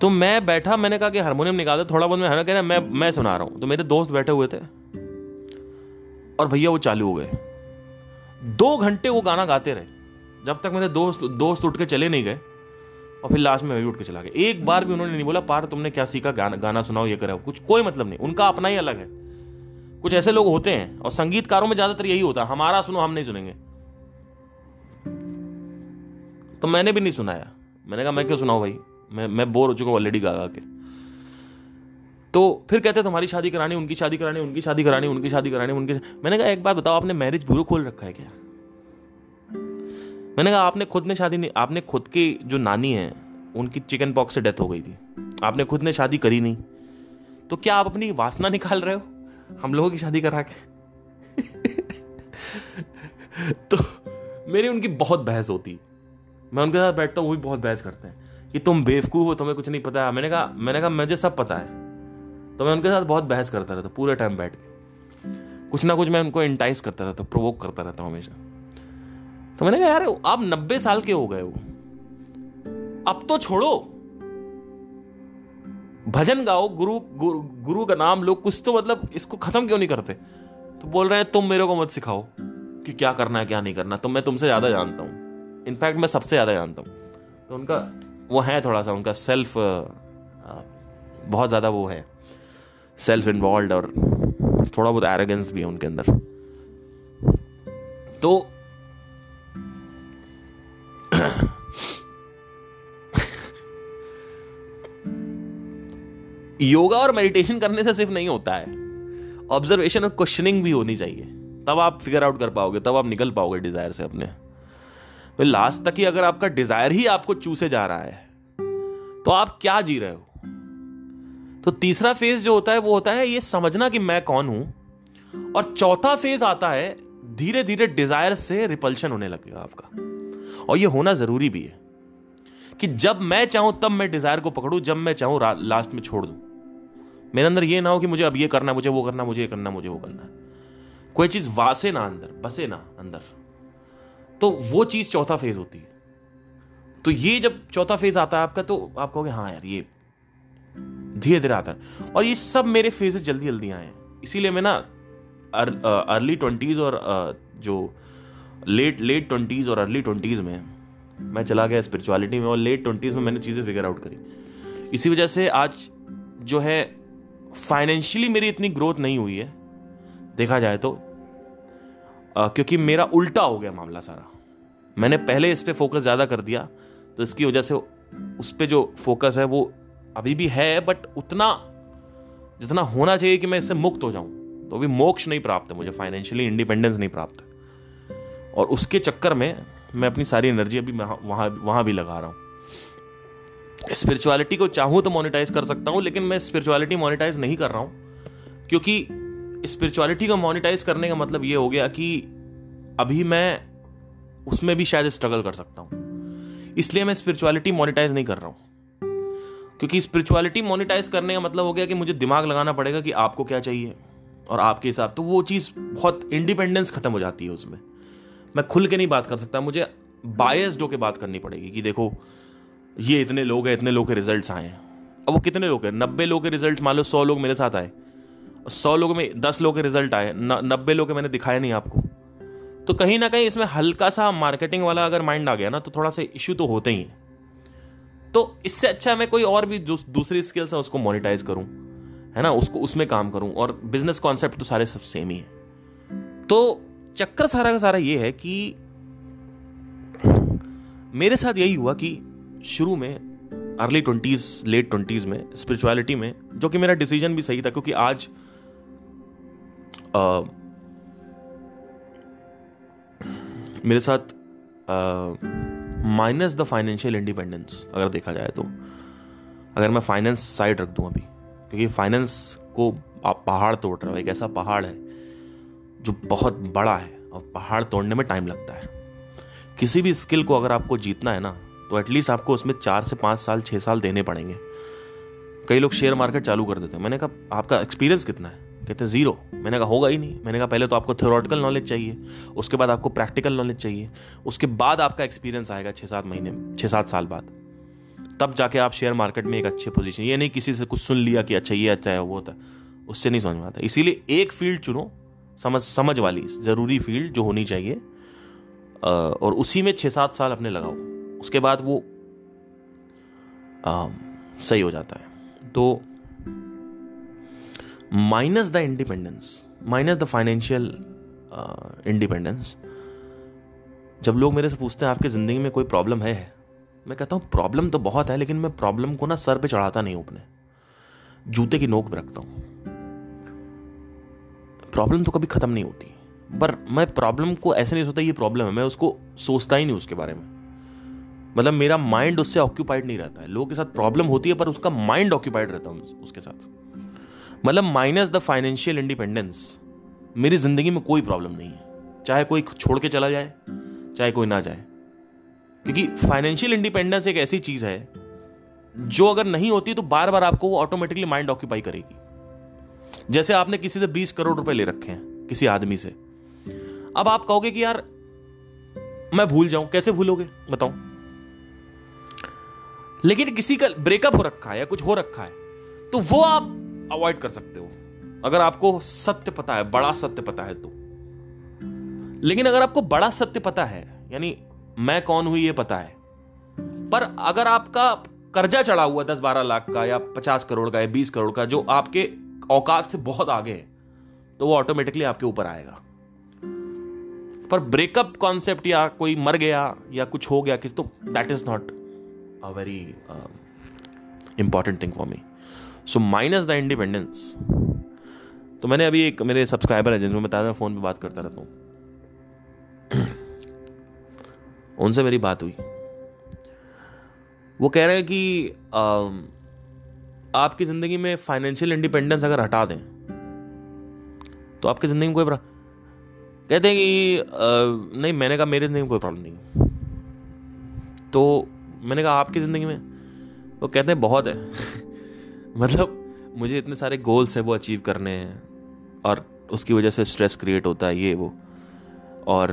तो मैं बैठा, मैंने कहा कि हारमोनियम निकाल दो, थोड़ा बहुत मैं कह रहा मैं मैं सुना रहा हूँ। तो मेरे दोस्त बैठे हुए थे। और भैया, वो चालू हो गए। दो घंटे वो गाना गाते रहे, जब तक मेरे दोस्त दोस्त उठ के चले नहीं गए, और फिर लास्ट में मैं भी उठ के चला गया। एक बार भी उन्होंने नहीं बोला पार तुमने क्या सीखा? गाना गाना सुनाओ, ये करो कुछ, कोई मतलब नहीं। उनका अपना ही अलग है। कुछ ऐसे लोग होते हैं, और संगीतकारों में ज़्यादातर यही होता है, हमारा सुनो, हम नहीं सुनेंगे। तो मैंने भी नहीं सुनाया। मैंने कहा, मैं क्यों सुनाऊं भाई? मैं मैं बोर हो चुका हूँ ऑलरेडी गा गा के। तो फिर कहते, तुम्हारी शादी करानी, उनकी शादी करानी, उनकी शादी करानी, उनकी शादी करानी, उनकी मैंने कहा, एक बात बताओ, आपने मैरिज ब्यूरो खोल रखा है क्या? मैंने कहा, आपने खुद ने शादी नहीं, आपने खुद की जो नानी है, उनकी चिकन पॉक्स से डेथ हो गई थी। आपने खुद ने शादी करी नहीं। तो क्या आप अपनी वासना निकाल रहे हो? हम लोगों की शादी करा के? तो मेरी उनकी बहुत बहस होती। मैं उनके साथ बैठता हूँ वो भी बहुत बहस करते हैं कि तुम बेवकूफ़ हो तुम्हें कुछ नहीं पता। मैंने कहा मैंने कहा मुझे सब पता है। तो मैं उनके साथ बहुत बहस करता रहता पूरे टाइम बैठ के। कुछ ना कुछ मैं उनको इंटाइस करता रहता प्रोवोक करता रहता हूँ हमेशा। तो मैंने कहा यार आप नब्बे साल के हो गए हो। अब तो छोड़ो। भजन गाओ गुरु गुरु, गुरु का नाम लो कुछ तो मतलब इसको खत्म क्यों नहीं करते? तो बोल रहे हैं तुम मेरे को मत सिखाओ कि क्या करना है क्या नहीं करना। तो मैं तुमसे ज़्यादा जानता हूँ। इनफैक्ट मैं सबसे ज़्यादा जानता हूँ। तो उनका, वो है थोड़ा सा, उनका सेल्फ बहुत ज़्यादा वो है। सेल्फ इन्वॉल्व और थोड़ा बहुत एरोगेंस भी है उनके अंदर। तो योगा और मेडिटेशन करने से सिर्फ़ नहीं होता है। ऑब्जर्वेशन और क्वेश्चनिंग भी होनी चाहिए। तब आप फिगर आउट कर पाओगे, तब आप निकल पाओगे डिज़ायर से अपने। तो लास्ट तक ही अगर आपका डिज़ायर ही आपको चूसे जा रहा है तो आप क्या जी रहे हो? तो तीसरा फ़ेज़ जो होता है, वो होता है ये समझना कि मैं कौन हूँ। और चौथा फ़ेज़ आता है धीरे धीरे डिज़ायर से रिपल्शन होने लगेगा आपका। और ये होना ज़रूरी भी है कि जब मैं चाहूँ, तब मैं डिज़ायर को पकड़ू, जब मैं चाहूँ लास्ट में छोड़ दूँ। मेरे अंदर ये ना हो कि मुझे अब ये करना, मुझे वो करना, मुझे ये करना, मुझे वो करना कोई चीज़ वासे ना अंदर, बसे ना अंदर। तो वो चीज़ चौथा फ़ेज़ होती है। तो ये जब चौथा फ़ेज़ आता है आपका तो आप कहोगे हाँ यार ये धीरे धीरे आता है। और ये सब मेरे फेजेस जल्दी जल्दी आए हैं। इसीलिए मैं ना अर्ली ट्वेंटीज और जो लेट लेट ट्वेंटीज और अर्ली ट्वेंटीज में मैं चला गया स्पिरिचुअलिटी में और लेट ट्वेंटीज में मैंने चीज़ें फिगर आउट करी। इसी वजह से आज जो है फाइनेंशियली मेरी इतनी ग्रोथ नहीं हुई है देखा जाए तो। आ, क्योंकि मेरा उल्टा हो गया मामला सारा। मैंने पहले इस पर फोकस ज़्यादा कर दिया तो इसकी वजह से उस पर जो फोकस है वो अभी भी है बट उतना, जितना होना चाहिए कि मैं इससे मुक्त हो जाऊँ तो अभी मोक्ष नहीं प्राप्त है मुझे फाइनेंशियली इंडिपेंडेंस नहीं प्राप्त है। और उसके चक्कर में मैं अपनी सारी एनर्जी अभी वहाँ वहाँ भी लगा रहा हूँ। स्पिरिचुअलिटी को चाहूँ तो मोनिटाइज कर सकता हूँ, लेकिन मैं स्पिरिचुअलिटी मोनिटाइज नहीं कर रहा हूँ, क्योंकि स्पिरिचुअलिटी को मोनिटाइज करने का मतलब ये हो गया कि अभी मैं उसमें भी शायद स्ट्रगल कर सकता हूँ। इसलिए मैं स्पिरिचुअलिटी मोनिटाइज नहीं कर रहा हूँ। क्योंकि स्पिरिचुअलिटी मोनिटाइज करने का मतलब हो गया कि मुझे दिमाग लगाना पड़ेगा कि आपको क्या चाहिए और आपके हिसाब तो वो चीज़ बहुत इंडिपेंडेंस खत्म हो जाती है उसमें। मैं खुल के नहीं बात कर सकता, मुझे बायस्ड होकर बात करनी पड़ेगी कि देखो, ये इतने लोग हैं, इतने लोग के रिज़ल्ट आए हैं। अब वो कितने लोग हैं? नब्बे लोग के रिज़ल्ट मान लो सौ लोग मेरे साथ आए। सौ लोगों में दस लोग के रिज़ल्ट आए नब्बे लोग के मैंने दिखाया नहीं आपको। तो कहीं ना कहीं इसमें हल्का सा मार्केटिंग वाला अगर माइंड आ गया ना तो थोड़ा सा इश्यू तो होते ही है। तो इससे अच्छा मैं कोई और भी दूसरी स्किल्स है उसको मोनिटाइज करूँ है ना? उसको उसमें काम करूँ और बिज़नेस कॉन्सेप्ट तो सारे सब सेम ही है। तो चक्कर सारा का सारा ये है कि मेरे साथ यही हुआ कि शुरू में अर्ली ट्वेंटीज लेट ट्वेंटीज में स्पिरिचुअलिटी में जो कि मेरा डिसीज़न भी सही था क्योंकि आज आ, मेरे साथ माइनस द फाइनेंशियल इंडिपेंडेंस अगर देखा जाए तो। अगर मैं फाइनेंस साइड रख दूँ अभी, क्योंकि फाइनेंस को आप पहाड़ तोड़ रहे हो, एक ऐसा पहाड़ है, जो बहुत बड़ा है, और पहाड़ तोड़ने में टाइम लगता है। किसी भी स्किल को अगर आपको जीतना है ना तो एटलीस्ट आपको उसमें चार से पाँच साल छः साल देने पड़ेंगे। कई लोग शेयर मार्केट चालू कर देते हैं। मैंने कहा, आपका एक्सपीरियंस कितना है? कहते हैं ज़ीरो मैंने कहा होगा ही नहीं. मैंने कहा पहले तो आपको थ्योरेटिकल नॉलेज चाहिए उसके बाद आपको प्रैक्टिकल नॉलेज चाहिए उसके बाद आपका एक्सपीरियंस आएगा छः सात महीने छः सात साल बाद. तब जाके आप शेयर मार्केट में एक अच्छे पोजीशन ये नहीं किसी से कुछ सुन लिया कि अच्छा ये अच्छा है वो होता उससे नहीं समझ में आता। इसीलिए एक फ़ील्ड चुनो समझ समझ वाली ज़रूरी फ़ील्ड जो होनी चाहिए और उसी में छः सात साल अपने लगाओ उसके बाद वो आ, सही हो जाता है। तो minus the independence minus the financial independence जब लोग मेरे से पूछते हैं, आपकी ज़िंदगी में कोई प्रॉब्लम है? मैं कहता हूँ प्रॉब्लम तो बहुत है, लेकिन मैं प्रॉब्लम को ना सर पे चढ़ाता नहीं हूँ अपने। जूते की नोक पे रखता हूँ। प्रॉब्लम तो कभी ख़त्म नहीं होती। पर मैं प्रॉब्लम को ऐसे नहीं सोचता, ये प्रॉब्लम है। मैं उसको सोचता ही नहीं उसके बारे में। मतलब मेरा माइंड उससे ऑक्यूपाइड नहीं रहता है। लोगों के साथ प्रॉब्लम होती है, पर उसका माइंड ऑक्यूपाइड रहता है उसके साथ। मतलब माइनस द फाइनेंशियल इंडिपेंडेंस मेरी ज़िंदगी में कोई प्रॉब्लम नहीं है। चाहे कोई छोड़ के चला जाए, चाहे कोई ना जाए। क्योंकि फाइनेंशियल इंडिपेंडेंस एक ऐसी चीज़ है, जो अगर नहीं होती तो बार बार आपको वो ऑटोमेटिकली माइंड ऑक्यूपाई करेगी। जैसे आपने किसी से बीस करोड़ रुपए ले रखे हैं, किसी आदमी से। अब आप कहोगे कि यार, मैं भूल जाऊँ, कैसे भूलोगे? बताओ लेकिन किसी का ब्रेकअप हो रखा है या कुछ हो रखा है तो वो आप अवॉइड कर सकते हो। अगर आपको सत्य पता है, बड़ा सत्य पता है तो। लेकिन अगर आपको बड़ा सत्य पता है, यानी मैं कौन हूँ ये पता है। पर अगर आपका कर्जा चढ़ा हुआ दस बारह लाख का या पचास करोड़ का या बीस करोड़ का, जो आपके औकात से बहुत आगे है तो वो ऑटोमेटिकली आपके ऊपर आएगा। पर ब्रेकअप कॉन्सेप्ट या कोई मर गया या कुछ हो गया, किस तो that is not a very important thing for me so minus the independence तो मैंने अभी एक मेरे सब्सक्राइबर है जिनको बताया फ़ोन पे बात करता रहता हूँ। उनसे मेरी बात हुई। वो कह रहे हैं कि आ, आपकी ज़िंदगी में फाइनेंशियल इंडिपेंडेंस अगर हटा दें तो आपकी ज़िंदगी में कोई कहते हैं कि आ, नहीं मैंने कहा मेरी ज़िंदगी में कोई प्रॉब्लम नहीं तो मैंने कहा आपकी ज़िंदगी में? वो कहते हैं बहुत है। मतलब मुझे इतने सारे गोल्स हैं वो अचीव करने हैं, और उसकी वजह से स्ट्रेस क्रिएट होता है, ये वो। और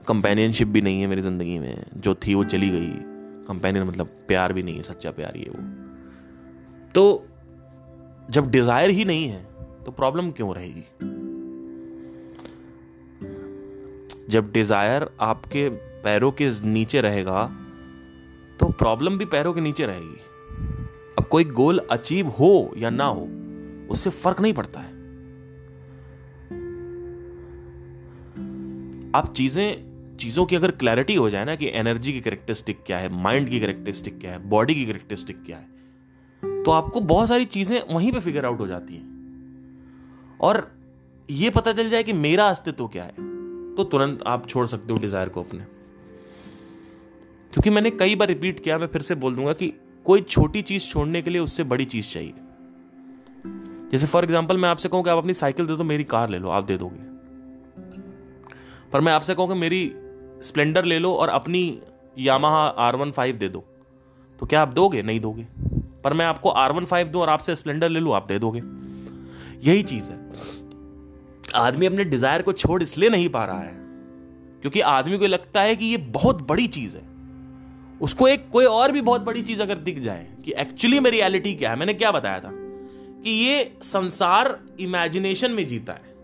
कंपेनियनशिप भी नहीं है मेरी ज़िंदगी में। जो थी वो चली गई। कंपेनियन मतलब प्यार भी नहीं है, सच्चा प्यार ये वो। तो जब डिज़ायर ही नहीं है तो प्रॉब्लम क्यों रहेगी? जब डिज़ायर आपके पैरों के नीचे रहेगा तो प्रॉब्लम भी पैरों के नीचे रहेगी। अब कोई गोल अचीव हो या ना हो, उससे फ़र्क नहीं पड़ता है। आप चीज़ें, चीज़ों की अगर क्लैरिटी हो जाए ना कि एनर्जी की करेक्टरिस्टिक क्या है माइंड की करेक्टरिस्टिक क्या है बॉडी की करेक्टरिस्टिक क्या है तो आपको बहुत सारी चीज़ें वहीं पे फिगर आउट हो जाती हैं। और ये पता चल जाए कि मेरा अस्तित्व क्या है तो तुरंत आप छोड़ सकते हो डिज़ायर को अपने। क्योंकि मैंने कई बार रिपीट किया, मैं फिर से बोल दूँगा कि कोई छोटी चीज़ छोड़ने के लिए उससे बड़ी चीज़ चाहिए। जैसे फॉर एग्ज़ाम्पल मैं आपसे कहूँ कि आप अपनी साइकिल दे दो, मेरी कार ले लो, आप दे दोगे। पर मैं आपसे कहूँ कि मेरी स्प्लेंडर ले लो और अपनी यामाहा आर वन फाइव दे दो। तो क्या आप दोगे? नहीं दोगे। पर मैं आपको आर वन फाइव दू और आपसे स्प्लेंडर ले लू, आप दे दोगे। यही चीज़ है। आदमी अपने डिज़ायर को छोड़ इसलिए नहीं पा रहा है, क्योंकि आदमी को लगता है कि ये बहुत बड़ी चीज़ है। उसको एक कोई और भी बहुत बड़ी चीज़ अगर दिख जाए कि एक्चुअली में रियलिटी क्या है? मैंने क्या बताया था? कि ये संसार इमेजिनेशन में जीता है।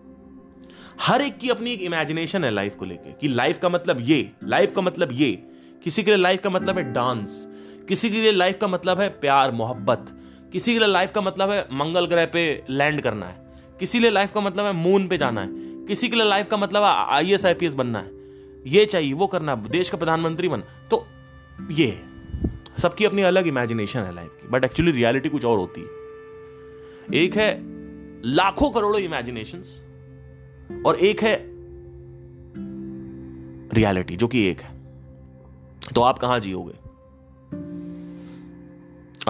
हर एक की अपनी एक इमेजिनेशन है लाइफ को लेके। कि लाइफ का मतलब ये लाइफ का मतलब ये। किसी के लिए लाइफ का मतलब है डांस किसी के लिए लाइफ का मतलब है प्यार, मोहब्बत। किसी के लिए लाइफ का मतलब है मंगल ग्रह पे लैंड करना है। किसी लिए लाइफ का मतलब है मून पे जाना है। किसी के लिए लाइफ का मतलब है I S I P S बनना है। ये चाहिए, वो करना देश का प्रधानमंत्री बन तो ये, सबकी अपनी अलग इमेजिनेशन है लाइफ की बट एक्चुअली रियलिटी कुछ और होती है। एक है लाखों करोड़ों इमेजिनेशंस और एक है रियलिटी जो कि एक है। तो आप कहाँ जियोगे?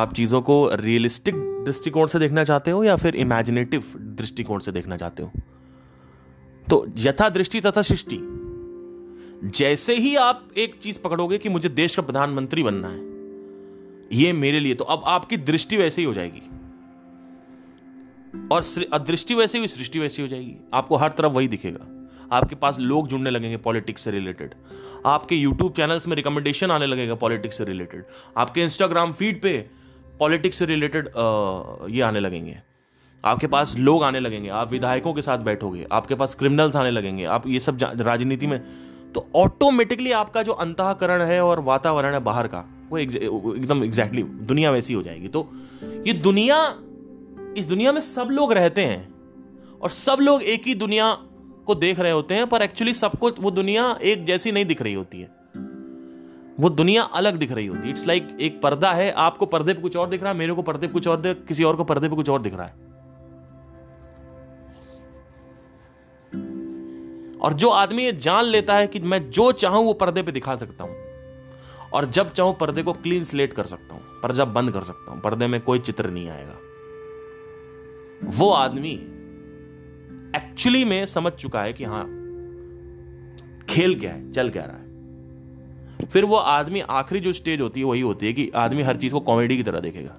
आप चीज़ों को रियलिस्टिक दृष्टिकोण से देखना चाहते हो या फिर इमेजिनेटिव दृष्टिकोण से देखना चाहते हो? तो यथा दृष्टि तथा सृष्टि। जैसे ही आप एक चीज़ पकड़ोगे कि मुझे देश का प्रधानमंत्री बनना है, ये मेरे लिए तो अब आपकी दृष्टि वैसे ही हो जाएगी। और दृष्टि वैसे ही, सृष्टि वैसी हो जाएगी। आपको हर तरफ़ वही दिखेगा। आपके पास लोग जुड़ने लगेंगे पॉलिटिक्स से रिलेटेड। आपके यूट्यूब चैनल्स में रिकमेंडेशन आने लगेगा पॉलिटिक्स से रिलेटेड। आपके इंस्टाग्राम फ़ीड पे पॉलिटिक्स से रिलेटेड ये आने लगेंगे। आपके पास लोग आने लगेंगे। आप विधायकों के साथ बैठोगे। आपके पास क्रिमिनल्स आने लगेंगे। आप ये सब राजनीति में तो ऑटोमेटिकली आपका जो अंतकरण है और वातावरण है बाहर का, वो एकदम एग्जैक्टली दुनिया वैसी हो जाएगी। तो ये दुनिया, इस दुनिया में सब लोग रहते हैं और सब लोग एक ही दुनिया को देख रहे होते हैं, पर एक्चुअली सबको वो दुनिया एक जैसी नहीं दिख रही होती है। वो दुनिया अलग दिख रही होती है। इट्स लाइक एक पर्दा है, आपको पर्दे पे कुछ और दिख रहा है, मेरे को पर्दे पे कुछ और दिख, किसी और को पर्दे पे कुछ और दिख रहा है। और जो आदमी ये जान लेता है कि मैं जो चाहूँ वो पर्दे पे दिखा सकता हूँ। और जब चाहूँ पर्दे को क्लीन स्लेट कर सकता हूँ पर्दा बंद कर सकता हूँ पर्दे में कोई चित्र नहीं आएगा। वो आदमी एक्चुअली में समझ चुका है कि हाँ खेल क्या है चल क्या रहा है। फिर वो आदमी आखिरी जो स्टेज होती है वही होती है कि आदमी हर चीज़ को कॉमेडी की तरह देखेगा।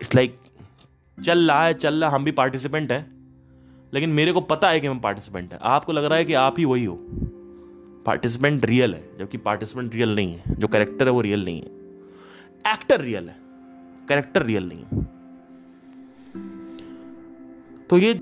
इट्स लाइक like, चल रहा है चल रहा हम भी पार्टिसिपेंट हैं। लेकिन मेरे को पता है कि मैं पार्टिसिपेंट है। आपको लग रहा है कि आप ही वही हो। पार्टिसिपेंट रियल है, जबकि पार्टिसिपेंट रियल नहीं है। जो करेक्टर है वो रियल नहीं है। एक्टर रियल है। करेक्टर रियल नहीं है। तो ये